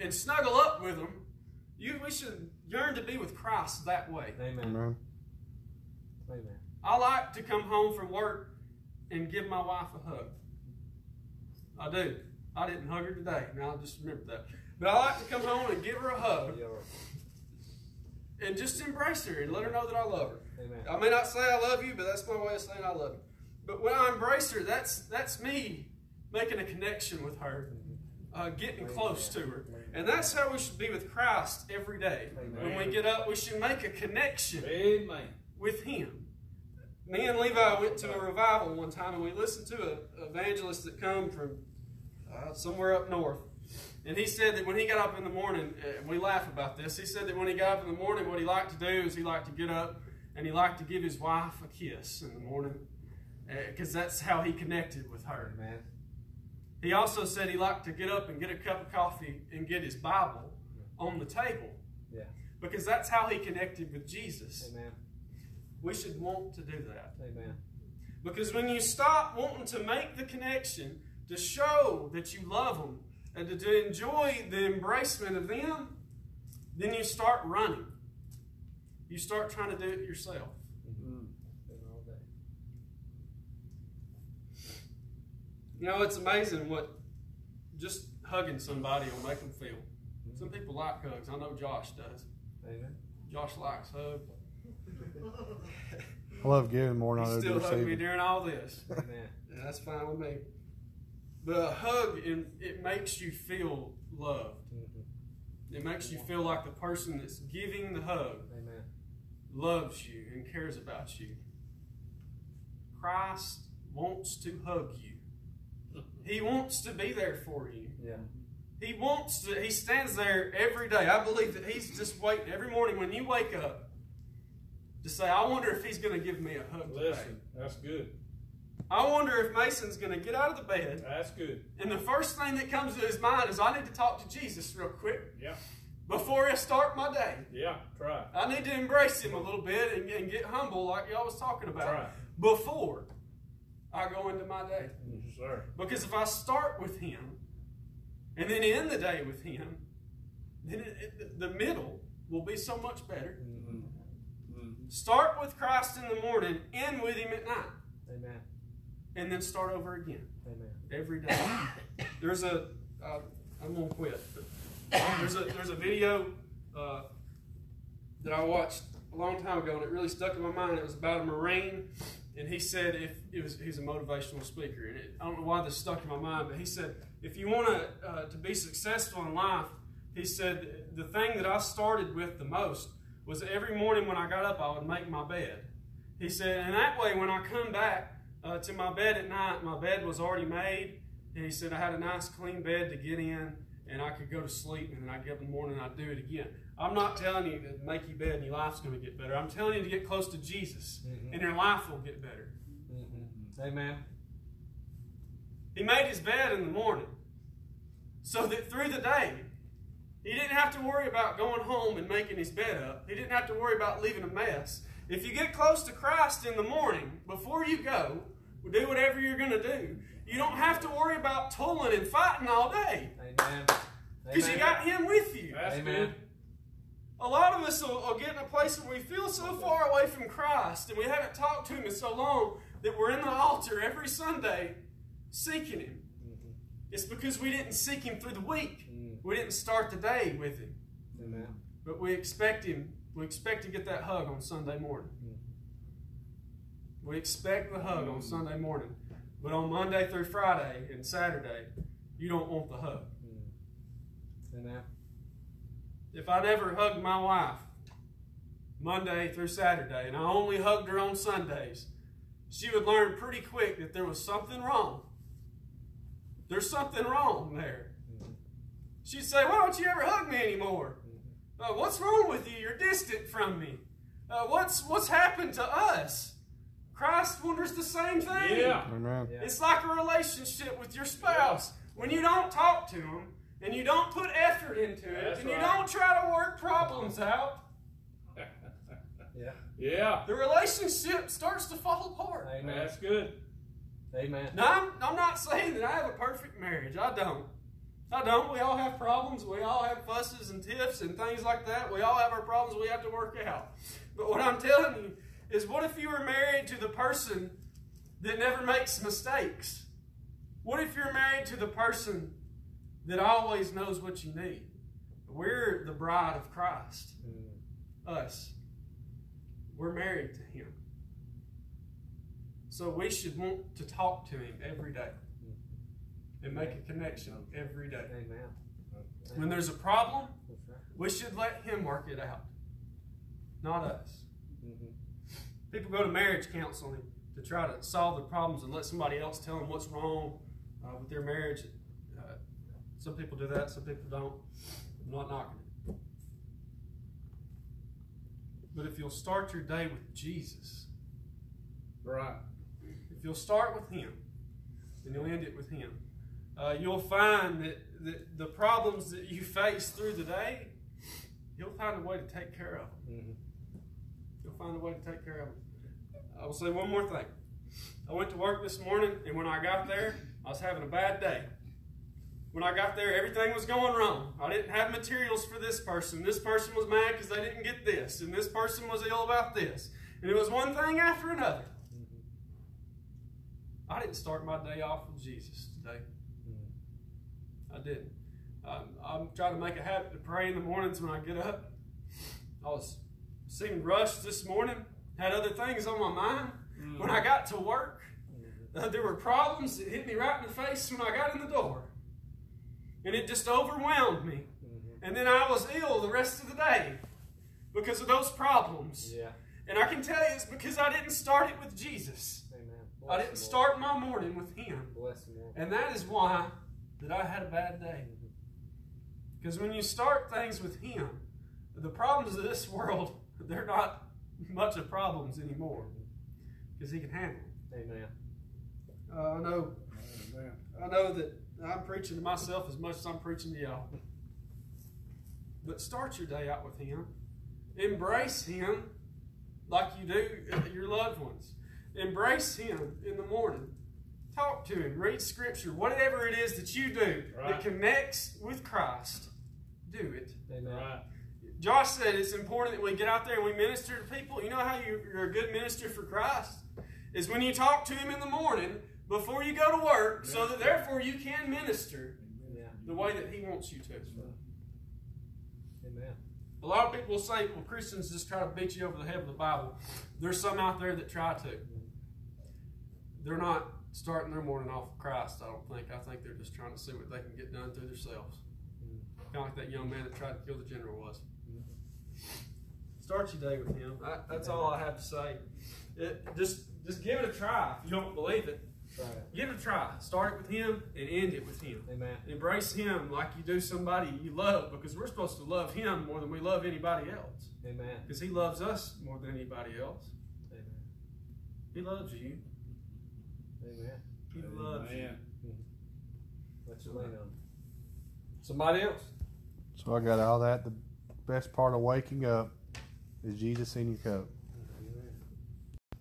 and snuggle up with them, you we should yearn to be with Christ that way. Amen. Amen. Amen. I like to come home from work and give my wife a hug. I do. I didn't hug her today. Now I just remember that. But I like to come home and give her a hug and just embrace her and let her know that I love her. Amen. I may not say I love you, but that's my way of saying I love you. But when I embrace her, that's that's me making a connection with her, uh, getting close to her, and that's how we should be with Christ every day. When we get up, we should make a connection Amen. with Him. Me and Levi went to a revival one time, and we listened to an evangelist that come from uh, somewhere up north. And he said that when he got up in the morning, uh, and we laugh about this, he said that when he got up in the morning, what he liked to do is he liked to get up and he liked to give his wife a kiss in the morning because that's how he connected with her. man. He also said he liked to get up and get a cup of coffee and get his Bible on the table Yeah. because that's how he connected with Jesus. Amen. We should want to do that. Amen. Because when you stop wanting to make the connection to show that you love them and to, to enjoy the embracement of them, then you start running. You start trying to do it yourself. Doing all. You know, it's amazing what just hugging somebody will make them feel. Some people like hugs. I know Josh does. Amen. Josh likes hugs. I love giving more than I He do still hugged me during all this. Amen. And that's fine with me. But a hug, it, it makes you feel loved. Mhm. It makes you feel like the person that's giving the hug Amen. loves you and cares about you. Christ wants to hug you. He wants to be there for you. Yeah. He wants to, he stands there every day. I believe that he's just waiting every morning when you wake up to say, I wonder if he's going to give me a hug today. Listen, that's good. I wonder if Mason's going to get out of the bed That's good. and the first thing that comes to his mind is, I need to talk to Jesus real quick Yeah. before I start my day. Yeah. Try. I need to embrace him a little bit and, and get humble like y'all was talking about Right. before I go into my day. Yes, sir. Because if I start with him and then end the day with him, then it, it, the middle will be so much better. Mm-hmm. Start with Christ in the morning, end with him at night, Amen. And then start over again Amen. every day. There's a, uh, I'm gonna quit. There's a there's a video uh, that I watched a long time ago, and it really stuck in my mind. It was about a Marine, and he said if it was he's a motivational speaker, and it, I don't know why this stuck in my mind, but he said if you want to uh, to be successful in life, he said the thing that I started with the most was every morning when I got up, I would make my bed. He said, and that way when I come back uh, to my bed at night, my bed was already made. And he said I had a nice clean bed to get in, and I could go to sleep, and then I'd get up in the morning and I'd do it again. I'm not telling you to make your bed and your life's going to get better. I'm telling you to get close to Jesus, Mhm. and your life will get better. Mhm. Amen. He made his bed in the morning so that through the day, he didn't have to worry about going home and making his bed up. He didn't have to worry about leaving a mess. If you get close to Christ in the morning, before you go, do whatever you're going to do, you don't have to worry about tolling and fighting all day Amen. because you got Him with you. That's Amen. good. A lot of us will, will get in a place where we feel so far away from Christ and we haven't talked to Him in so long that we're in the altar every Sunday seeking Him. Mhm. It's because we didn't seek Him through the week. Mm. We didn't start the day with Him. Amen. But we expect Him. We expect to get that hug on Sunday morning. We expect the hug on Sunday morning. But on Monday through Friday and Saturday, you don't want the hug. Amen. If I never hugged my wife Monday through Saturday and I only hugged her on Sundays, she would learn pretty quick that there was something wrong. There's something wrong there. She'd say, Why don't you ever hug me anymore? Uh, what's wrong with you? You're distant from me. Uh, what's, what's happened to us? Christ wonders the same thing. Yeah. Amen. Yeah. It's like a relationship with your spouse. When you don't talk to them and you don't put effort into it That's and you don't try to work problems out, Yeah. Yeah. the relationship starts to fall apart. Amen. That's good. Amen. Now, I'm, I'm not saying that I have a perfect marriage. I don't. I don't. We all have problems. We all have fusses and tiffs and things like that. We all have our problems we have to work out. But what I'm telling you is what if you were married to the person that never makes mistakes? What if you're married to the person that always knows what you need? We're the bride of Christ. Mm. Us. We're married to Him. So we should want to talk to Him every day and make a connection every day. Amen. When there's a problem, we should let Him work it out, not us. Mhm. People go to marriage counseling to try to solve the problems and let somebody else tell them what's wrong uh, with their marriage. Uh, some people do that, some people don't. I'm not knocking it. But if you'll start your day with Jesus, Right. if you'll start with Him, then you'll end it with Him, uh, you'll find that, that the problems that you face through the day, He'll find a way to take care of them. Mhm. He'll find a way to take care of them. I will say one more thing. I went to work this morning, and when I got there, I was having a bad day. When I got there, everything was going wrong. I didn't have materials for this person. This person was mad because they didn't get this, and this person was ill about this. And it was one thing after another. I didn't start my day off with Jesus today. I didn't. Um, I'm trying to make a habit to pray in the mornings when I get up. I was seeming rushed this morning, had other things on my mind. When I got to work, uh, there were problems that hit me right in the face when I got in the door. And it just overwhelmed me. And then I was ill the rest of the day because of those problems. Yeah. And I can tell you it's because I didn't start it with Jesus. Amen. I didn't start my morning with Him. Bless. And that is why that I had a bad day. Because when you start things with Him, the problems of this world, they're not much of problems anymore. Because He can handle them. Amen. Uh, I know Amen. I know that I'm preaching to myself as much as I'm preaching to y'all. But start your day out with Him. Embrace Him like you do your loved ones. Embrace Him in the morning. Talk to Him. Read Scripture. Whatever it is that you do that connects with Christ, do it. Amen. Right. Josh said it's important that we get out there and we minister to people. You know how you- you're a good minister for Christ? Is when you talk to Him in the morning before you go to work, so that therefore you can minister the way that He wants you to. Amen. A lot of people will say, well, Christians just try to beat you over the head with the Bible. There's some out there that try to. They're not starting their morning off with Christ, I don't think. I think they're just trying to see what they can get done through themselves. Kind of like that young man that tried to kill the general was. Start your day with him. I, that's all I have to say. It, just, just give it a try. If you don't believe it, Right. give it a try. Start it with him and end it with him. Amen. Embrace him like you do somebody you love because we're supposed to love him more than we love anybody else. Amen. Because he loves us more than anybody else. Amen. He loves you. Amen. He loves you. Amen. Let you lean on. Somebody else? So I got all that. The best part of waking up is Jesus in your cup.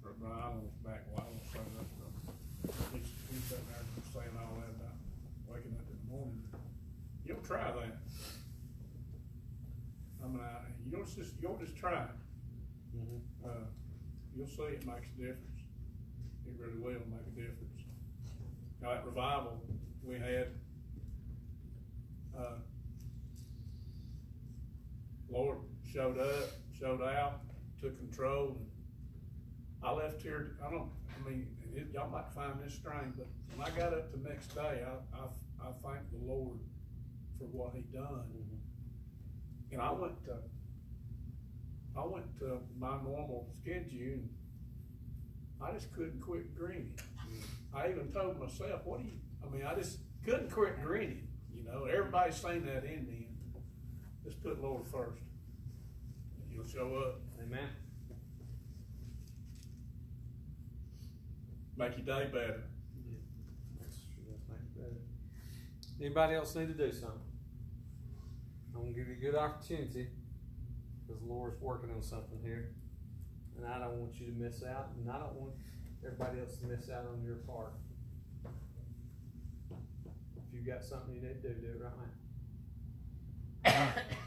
But I don't back why I don't say that. but He's, he's sitting there saying all that about waking up in the morning. You'll try that. I mean, I, you don't just, you don't just try it. Mhm. Uh, you'll see it makes a difference. It really will make a difference. Now, that revival we had, uh, Lord showed up, showed out, took control. and I left here, I don't, I mean, it, y'all might find this strange, but when I got up the next day, I, I, I thanked the Lord for what he done. Mm-hmm. And I went to, I went to my normal schedule and I just couldn't quit grinning. I even told myself, what do you, I mean, I just couldn't quit grinning, you know, everybody's saying that in me. Just put Lord first. And He'll show up, Amen. make your day better. That's true. That's make it better. Anybody else need to do something? I'm gonna give you a good opportunity because the Lord's working on something here, and I don't want you to miss out, and I don't want everybody else to miss out on your part. If you got something you need to do, do it right now.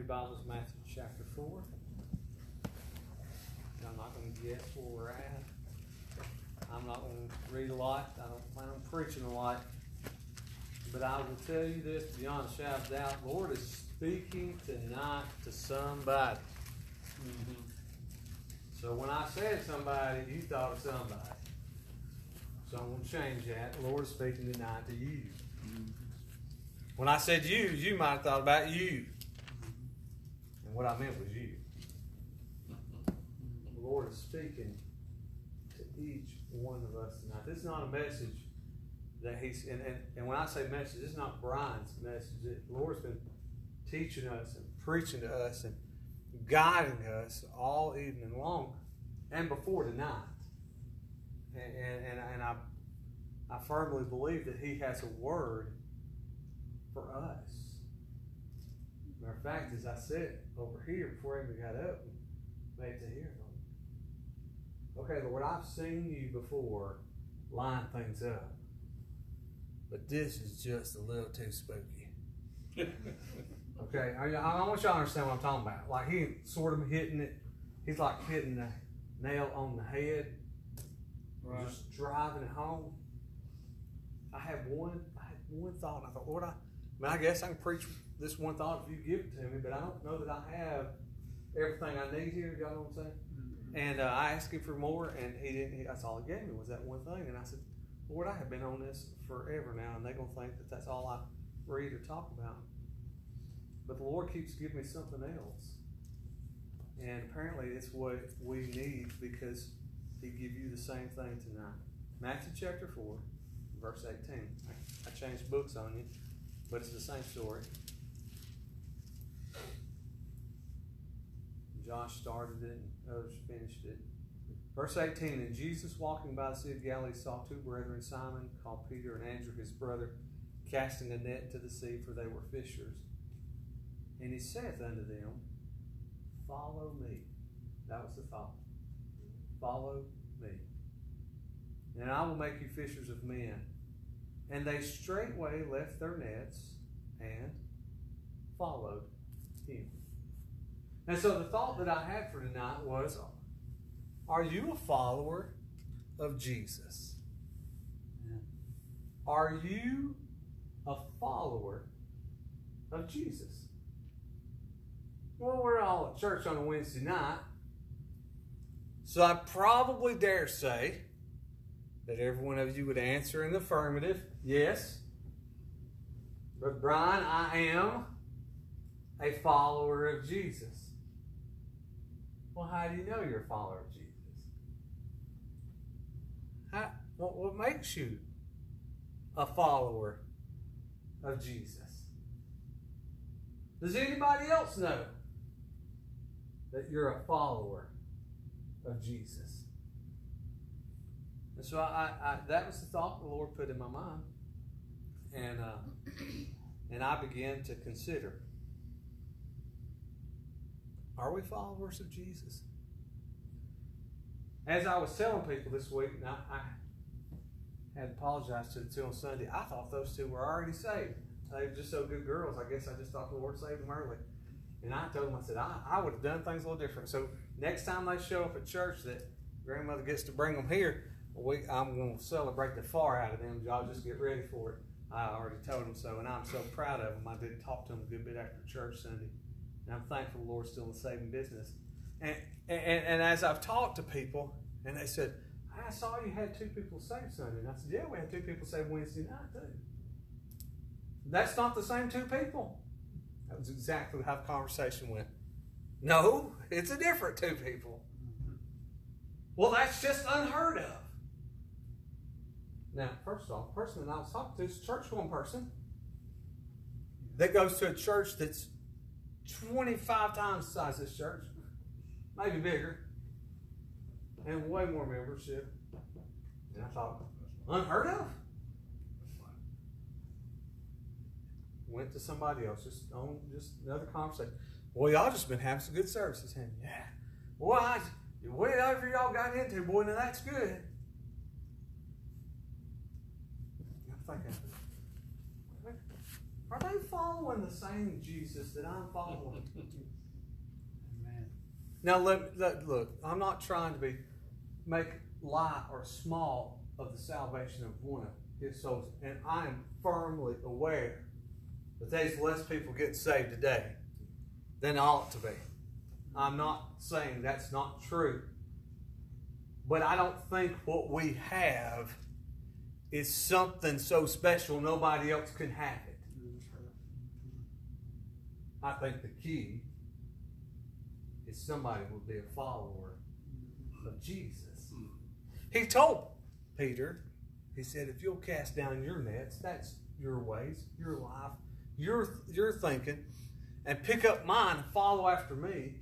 your Bibles Matthew chapter 4. I'm not going to guess where we're at. I'm not going to read a lot. I don't plan on preaching a lot. But I will tell you this beyond a shadow of doubt Lord is speaking tonight to somebody. Mm-hmm. So when I said somebody, you thought of somebody. So I'm going to change that. Lord is speaking tonight to you. When I said you, you might have thought about you. And what I meant was you. The Lord is speaking to each one of us tonight. This is not a message that He's, and, and, and when I say message, it's not Brian's message. The Lord's been teaching us and preaching to us and guiding us all evening long and before tonight. And, and, and I, I firmly believe that He has a word for us. Matter of fact, as I said over here before I even got up and made it to here, okay, Lord, I've seen you before line things up, but this is just a little too spooky. okay, I, I want y'all to understand what I'm talking about. Like he sort of hitting it, he's like hitting the nail on the head, right. just driving it home. I had one, I had one thought. I thought, Lord, I I mean, I guess I can preach this one thought if you give it to me, but I don't know that I have everything I need here. Y'all know what I'm saying? Mm-hmm. And uh, I asked him for more, and he didn't. He, that's all he gave me was that one thing. And I said, Lord, I have been on this forever now, and they're gonna think that that's all I read or talk about. But the Lord keeps giving me something else, and apparently it's what we need because He give you the same thing tonight. Matthew chapter four, verse eighteen. I, I changed books on you but it's the same story. Josh started it and others finished it. Verse 18 And Jesus, walking by the sea of Galilee, saw two brethren, Simon, called Peter, and Andrew, his brother, casting a net into the sea, for they were fishers. And he saith unto them, Follow me. That was the thought. Follow me. And I will make you fishers of men. And they straightway left their nets and followed him. And so the thought that I had for tonight was Are you a follower of Jesus? Are you a follower of Jesus? Well, we're all at church on a Wednesday night, so I probably dare say that every one of you would answer in the affirmative yes. But Brian, I am a follower of Jesus. Well, how do you know you're a follower of Jesus? How, what, what makes you a follower of Jesus? Does anybody else know that you're a follower of Jesus? And so I, I, that was the thought the Lord put in my mind, and uh, and I began to consider: Are we followers of Jesus? As I was telling people this week, and I, I had apologized to the two on Sunday. I thought those two were already saved. They were just so good girls. I guess I just thought the Lord saved them early. And I told them, I said, I, I would have done things a little different. So next time they show up at church, that grandmother gets to bring them here, we, I'm going to celebrate the far out of them. Y'all just get ready for it. I already told them so, and I'm so proud of them. I did talk to them a good bit after church Sunday, and I'm thankful the Lord's still in the saving business. And, and, and as I've talked to people, and they said, I saw you had two people saved Sunday. And I said, Yeah, we had two people saved Wednesday night, too. That's not the same two people. That was exactly how the conversation went. No, it's a different two people. Well, that's just unheard of. Now, first off, the person that I was talking to is church going person that goes to a church that's 25 times the size of this church, maybe bigger, and way more membership. And I thought, unheard of? Went to somebody else, just on just another conversation. Well, y'all just been having some good services, and yeah. Boy, I, whatever y'all got into, boy, now that's good. Are they following the same Jesus that I'm following? Amen. Now, let, let, look, I'm not trying to be make light or small of the salvation of one of his souls, and I am firmly aware that there's less people getting saved today than ought to be. I'm not saying that's not true, but I don't think what we have is something so special nobody else can have it. I think the key is somebody will be a follower of Jesus. Hmm. He told Peter, he said, if you'll cast down your nets, that's your ways, your life, your, your thinking, and pick up mine and follow after me,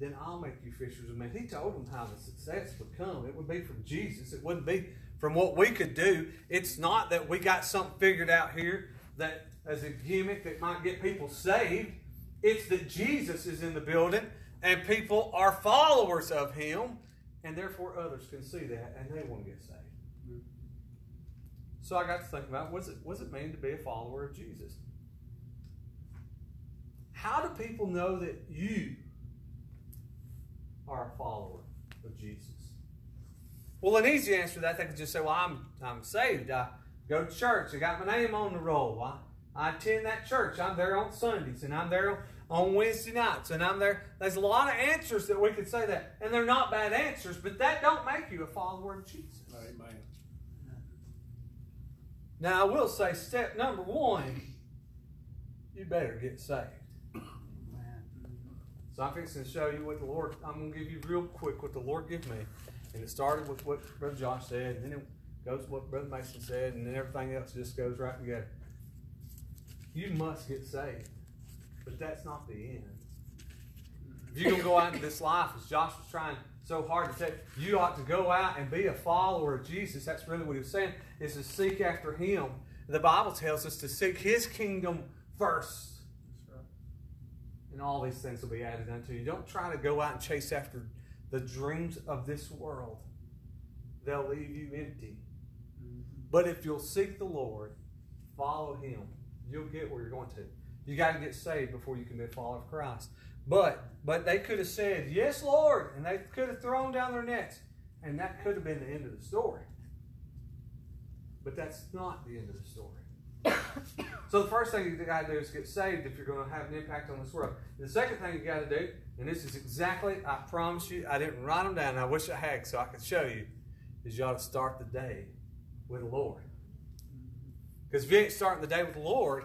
then I'll make you fishers of men. He told them how the success would come. It would be from Jesus. It wouldn't be from what we could do. It's not that we got something figured out here that as a gimmick that might get people saved. It's that Jesus is in the building and people are followers of him, and therefore others can see that and they want to get saved. So I got to think about what's it what's it mean to be a follower of Jesus? How do people know that you are a follower of Jesus? Well, an easy answer to that, they could just say, Well, I'm I'm saved. I go to church. I got my name on the roll. I, I attend that church. I'm there on Sundays and I'm there on Wednesday nights and I'm there. There's a lot of answers that we could say that. And they're not bad answers, but that don't make you a follower of Jesus. Amen. Now I will say step number one, you better get saved. So I'm fixing to show you what the Lord, I'm going to give you real quick what the Lord gave me. And it started with what Brother Josh said, and then it goes what Brother Mason said, and then everything else just goes right together. You must get saved. But that's not the end. If you're going to go out into this life, as Josh was trying so hard to say, you ought to go out and be a follower of Jesus. That's really what he was saying, is to seek after him. The Bible tells us to seek his kingdom first. And all these things will be added unto you. Don't try to go out and chase after the dreams of this world. They'll leave you empty. But if you'll seek the Lord, follow him, you'll get where you're going to. You got to get saved before you can be a follower of Christ. But but they could have said, Yes, Lord, and they could have thrown down their nets. And that could have been the end of the story. But that's not the end of the story. so the first thing you got to do is get saved if you're going to have an impact on this world. The second thing you got to do, and this is exactly, I promise you, I didn't write them down. I wish I had so I could show you, is you ought to start the day with the Lord. Because if you ain't starting the day with the Lord,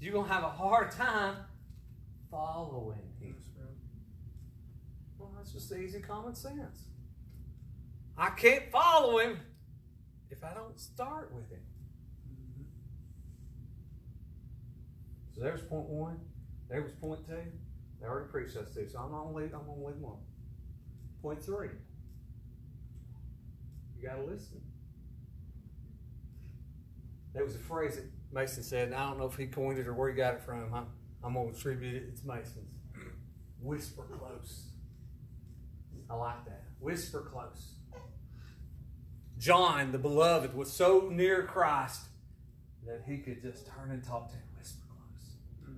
you're going to have a hard time following Him. Well, that's just easy common sense. I can't follow Him if I don't start with Him. Mm-hmm. So there's point one. There was point two. They already preached us two, so I'm gonna leave. I'm gonna leave them on. Point three. You gotta listen. There was a phrase that Mason said, and I don't know if he coined it or where he got it from. I'm, I'm gonna attribute it. It's Mason's. Whisper close. I like that. Whisper close. John, the beloved, was so near Christ that he could just turn and talk to him. Whisper close.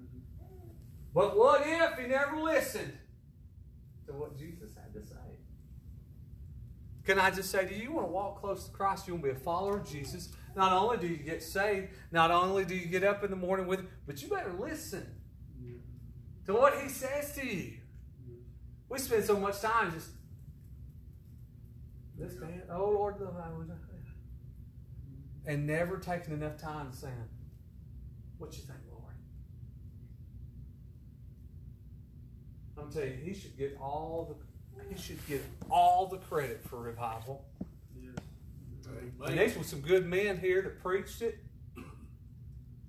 But what if he never listened to what Jesus had to say? Can I just say to you, you want to walk close to Christ, you want to be a follower of Jesus. Not only do you get saved, not only do you get up in the morning with but you better listen to what he says to you. We spend so much time just man, oh Lord, and never taking enough time to say, "What you think, Lord?" I'm telling you, he should get all the he should get all the credit for revival. And there's some good men here that preached it.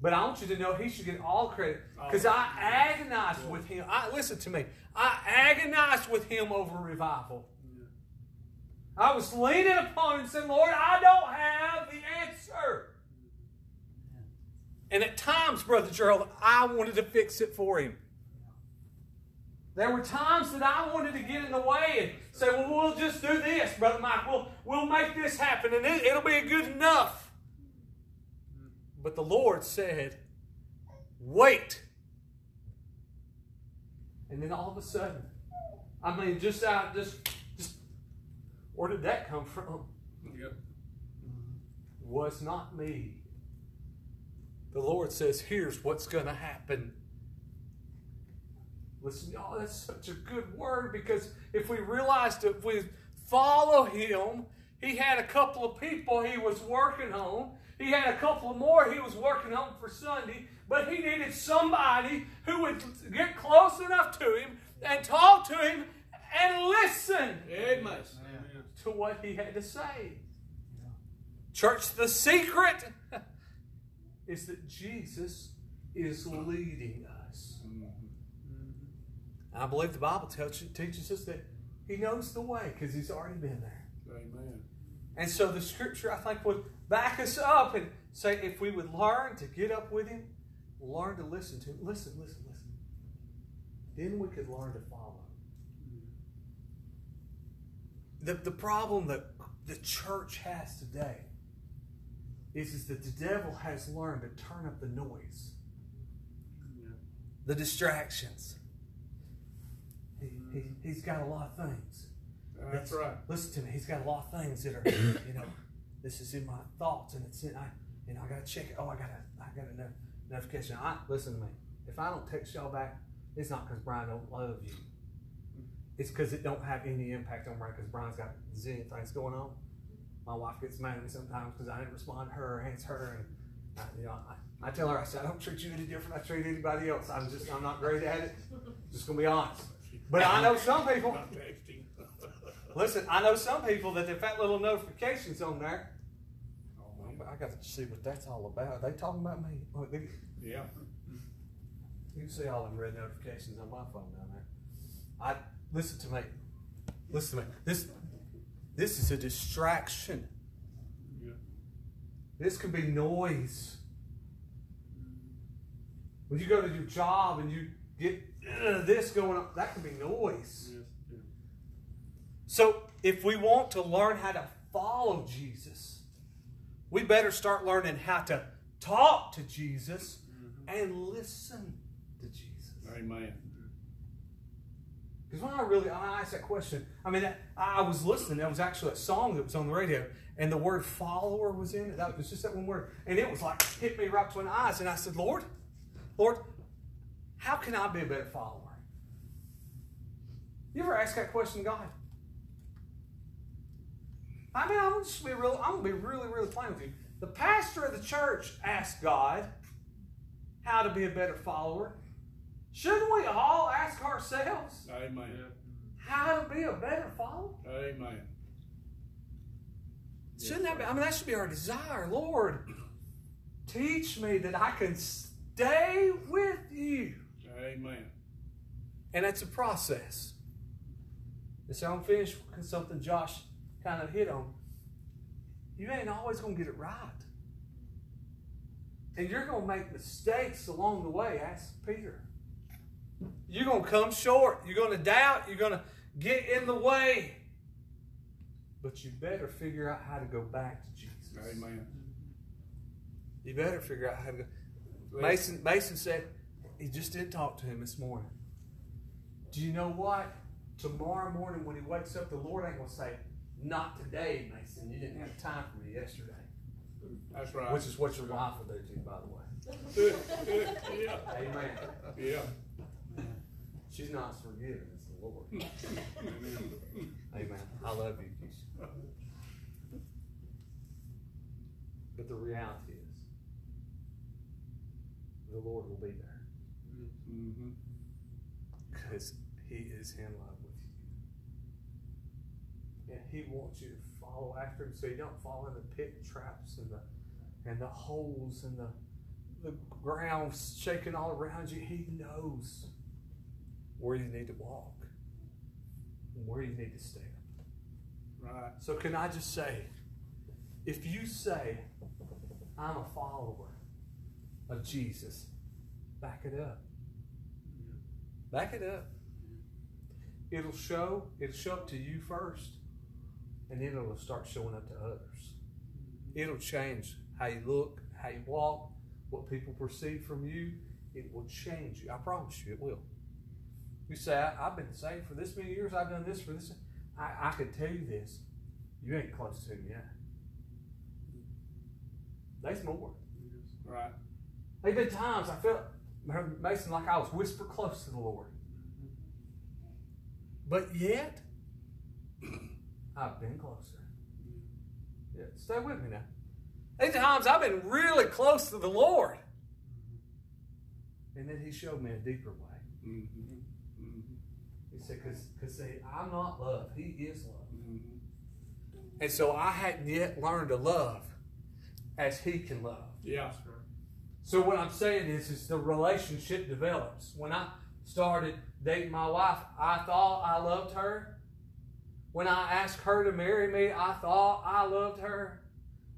But I want you to know he should get all credit because I agonized with him. I listen to me. I agonized with him over revival. I was leaning upon him and saying, Lord, I don't have the answer. And at times, Brother Gerald, I wanted to fix it for him. There were times that I wanted to get in the way and say, well, we'll just do this, Brother Mike. We'll, we'll make this happen and it, it'll be good enough. But the Lord said, wait. And then all of a sudden, I mean, just out, just, just, where did that come from? Yep. Was not me. The Lord says, here's what's going to happen. Listen, y'all, that's such a good word because if we realized if we follow Him, He had a couple of people He was working on. He had a couple of more He was working on for Sunday, but He needed somebody who would get close enough to Him and talk to Him and listen Amen. to what He had to say. Church, the secret is that Jesus is leading us. I believe the Bible tells, teaches us that He knows the way because He's already been there. Amen. And so the Scripture, I think, would back us up and say if we would learn to get up with Him, learn to listen to Him. Listen, listen, listen. Then we could learn to follow. The, the problem that the church has today is, is that the devil has learned to turn up the noise, the distractions. He, he, he's got a lot of things. That's right. Listen to me. He's got a lot of things that are, you know, this is in my thoughts, and it's in I, you know, I gotta check it. Oh, I got a, I got a no- notification. I listen to me. If I don't text y'all back, it's not because Brian don't love you. It's because it don't have any impact on Brian because Brian's got a zillion things going on. My wife gets mad at me sometimes because I didn't respond to her or answer her, and I, you know, I, I tell her I said I don't treat you any different. I treat anybody else. I'm just I'm not great at it. Just gonna be honest. But I know some people. Listen, I know some people that if that little notification's on there, Oh. I got to see what that's all about. Are they talking about me? Well, they- Yeah. You can see all them red notifications on my phone down there. I listen to me. Listen to me. This this is a distraction. Yeah. This can be noise. When you go to your job and you get uh, this going on, that can be noise. Yes. Yeah. So, if we want to learn how to follow Jesus, we better start learning how to talk to Jesus and listen to Jesus. Amen. Because when I really I asked that question, I mean, I, I was listening. That was actually a song that was on the radio, and the word follower was in it. That was just that one word, and it was like hit me right between the eyes. And I said, Lord, Lord, how can I be a better follower? You ever ask that question, to God? I mean, I'm gonna just be real. I'm gonna be really, really plain with you. The pastor of the church asked God how to be a better follower. Shouldn't we all ask ourselves Amen. how to be a better follower? Amen. Shouldn't that be? I mean, that should be our desire. Lord, teach me that I can stay with you. Amen. And that's a process. And so I'm finished with something Josh kind of hit on. You ain't always going to get it right. And you're going to make mistakes along the way. Ask Peter. You're going to come short. You're going to doubt. You're going to get in the way. But you better figure out how to go back to Jesus. Amen. You better figure out how to go. Mason Mason said he just didn't talk to him this morning. Do you know what? Tomorrow morning when he wakes up, the Lord ain't gonna say, "Not today, Mason. You didn't have time for me yesterday." That's right. Which is what your wife will do to you, by the way. yeah. Amen. Yeah. She's not as forgiving as the Lord. Amen. Amen. I love you, Keisha. But the reality is, the Lord will be there. Mm-hmm. because he is in love with you. And he wants you to follow after him so you don't fall in the pit traps and the and the holes and the the ground shaking all around you. He knows where you need to walk and where you need to stand. Right. So can I just say, if you say, I'm a follower of Jesus, back it up. Back it up. It'll show, it'll show up to you first, and then it'll start showing up to others. It'll change how you look, how you walk, what people perceive from you. It will change you. I promise you, it will. You say, I, have been saved for this many years. I've done this for this. I, I can tell you this. You ain't close to him yet. There's more. Right. There've been times I felt, Mason, like I was whisper close to the Lord. But yet, I've been closer. Yeah, stay with me now. There's times I've been really close to the Lord. And then He showed me a deeper way. Mm-hmm. He said, because I'm not love. He is love. And so I hadn't yet learned to love as He can love. Yeah. So what I'm saying is, is the relationship develops. When I started dating my wife, I thought I loved her. When I asked her to marry me, I thought I loved her.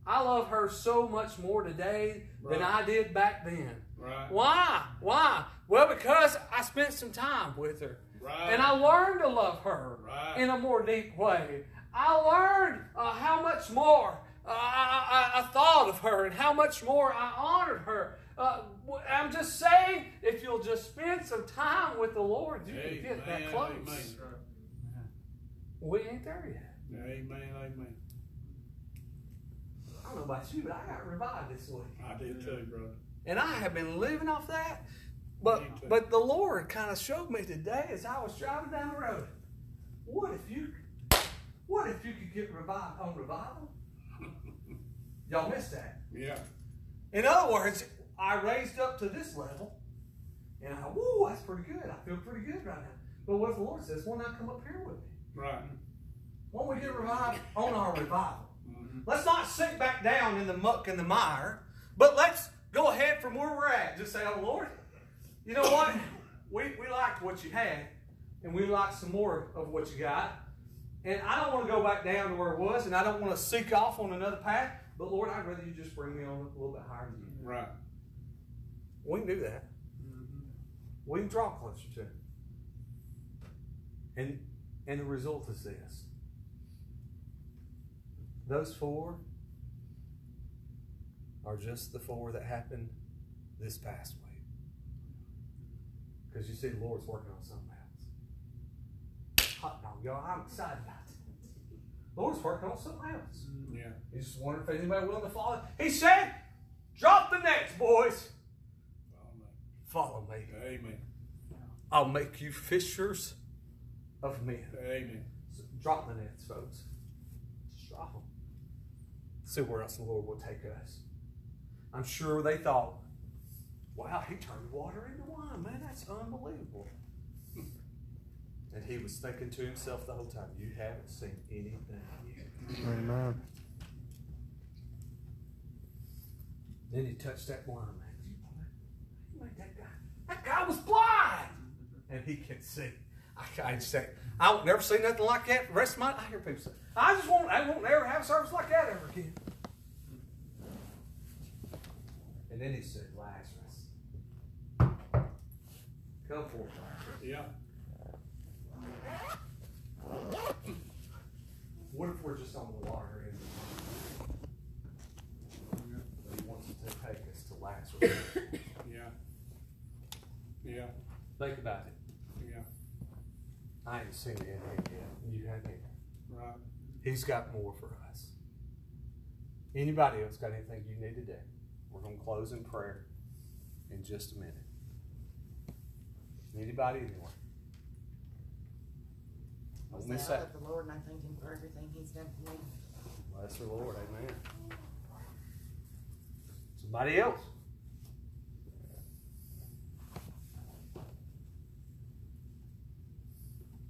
I love her so much more today right. than I did back then. Right. Why? Why? Well, because I spent some time with her. Right. And I learned to love her in a more deep way. I learned uh, how much more I, I, I, thought of her and how much more I honored her. Uh, I'm just saying, if you'll just spend some time with the Lord, you amen, can get that close. Amen. We ain't there yet. Amen, amen. I don't know about you, but I got revived this week. I did too, brother. And I have been living off that. But but the Lord kind of showed me today as I was driving down the road. What if you what if you could get revived on revival? Y'all missed that. Yeah. In other words, I raised up to this level, and I, whoa, that's pretty good. I feel pretty good right now. But what if the Lord says, why not come up here with me? Right. Why don't we get revived on our revival? Mm-hmm. Let's not sink back down in the muck and the mire, but let's go ahead from where we're at. Just say, oh, Lord, you know what? We, we liked what you had, and we like some more of what you got. And I don't want to go back down to where it was, and I don't want to seek off on another path. But Lord, I'd rather you just bring me on a little bit higher than you. Right. We can do that. Mm-hmm. We can draw closer to Him. And and the result is this. Those four are just the four that happened this past week. Because you see, the Lord's working on something else. Hot dog, y'all. I'm excited about it. The Lord's working on something else. Mm, yeah. He's just wondering if anybody willing to follow. He said, drop the nets, boys. Follow me. Amen. I'll make you fishers of men. Amen. So drop the nets, folks. Just drop them. See where else the Lord will take us. I'm sure they thought, wow, he turned water into wine. Man, that's unbelievable. And he was thinking to himself the whole time, you haven't seen anything yet. Amen. Then he touched that blind man. That guy, that guy was blind, and he can see. I, I just say, I won't never see nothing like that. The rest of my, I hear people say, I just won't, I won't never have a service like that ever again. And then he said, Lazarus, come forth, Lazarus. Yeah. What if we're just on the water and he wants to take us to Lazarus? Yeah. Yeah. Think about it. Yeah. I ain't seen anything yet. You haven't either. Right. He's got more for us. Anybody else got anything you need to do? We're going to close in prayer in just a minute. Anybody anywhere? I Don't miss say I that. love the Lord and I thank Him for everything He's done for me. Bless the Lord. Amen. Somebody else?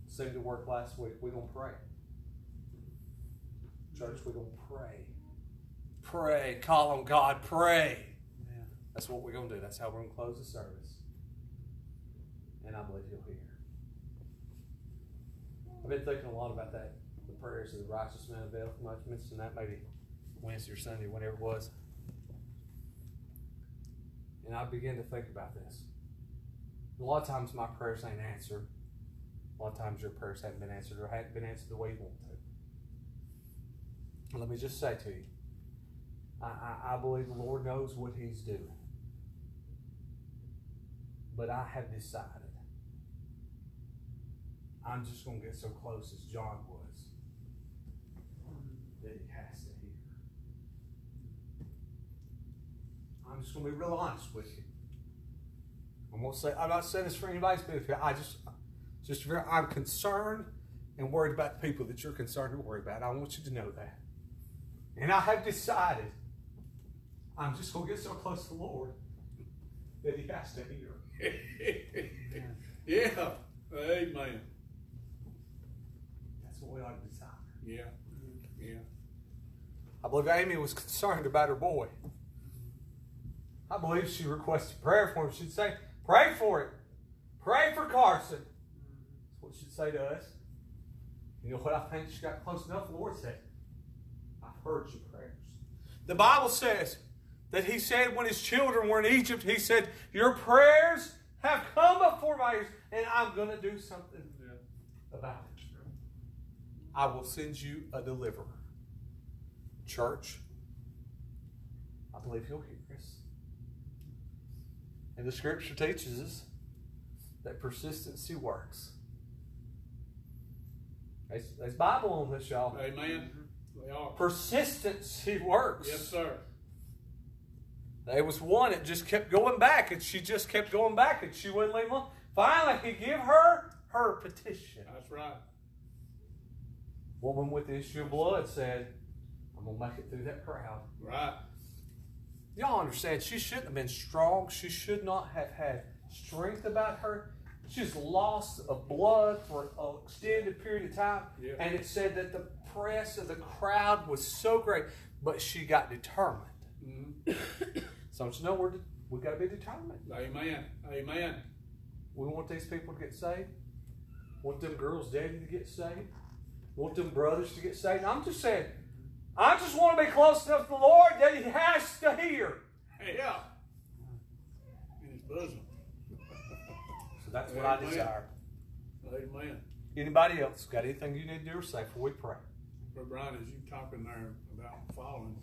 Seemed to work last week. We're going to pray. Church, we're going to pray. Pray. Call on God. Pray. That's what we're going to do. That's how we're going to close the service. And I believe you'll hear. I've been thinking a lot about that. The prayers of the righteous man avail much. Mentioned that maybe Wednesday or Sunday, whenever it was. And I began to think about this. A lot of times my prayers ain't answered. A lot of times your prayers haven't been answered or haven't been answered the way you want to. Let me just say to you, I, I, I believe the Lord knows what He's doing. But I have decided I'm just going to get so close as John was that he has to hear. I'm just going to be real honest with you. Going to say, I'm not saying this for anybody's benefit. I just, just very, I'm concerned and worried about the people that you're concerned and worried about. I want you to know that. And I have decided I'm just going to get so close to the Lord that He has to hear. yeah, amen. That's what we ought to desire. Yeah, yeah. I believe Amy was concerned about her boy. I believe she requested prayer for him. She'd say, Pray for it. Pray for Carson. That's what she'd say to us. You know what I think she got close enough? The Lord said, I've heard your prayers. The Bible says that He said when His children were in Egypt, He said, Your prayers have come before my ears, and I'm going to do something about it. I will send you a deliverer. Church, I believe He'll hear us. And the Scripture teaches us that persistency works. There's, there's Bible on this, y'all. Amen. They are. Persistency works. Yes, sir. There was one that just kept going back, and she just kept going back, and she wouldn't leave alone. Finally, he gave her her petition. That's right. Woman with the issue of blood said, "I'm gonna make it through that crowd." Right. Y'all understand? She shouldn't have been strong. She should not have had strength about her. She's lost of blood for an extended period of time, Yeah. and it said that the press of the crowd was so great, but she got determined. Mhm. So you know we're we got to be determined. Amen. Amen. We want these people to get saved. Want them girls' daddy to get saved. Want them brothers to get saved. I'm just saying, I just want to be close enough to the Lord that He has to hear. Yeah. In his bosom. So that's what I desire. Amen. Anybody else got anything you need to do or say before we pray? Brother Brian, as you talking there about following,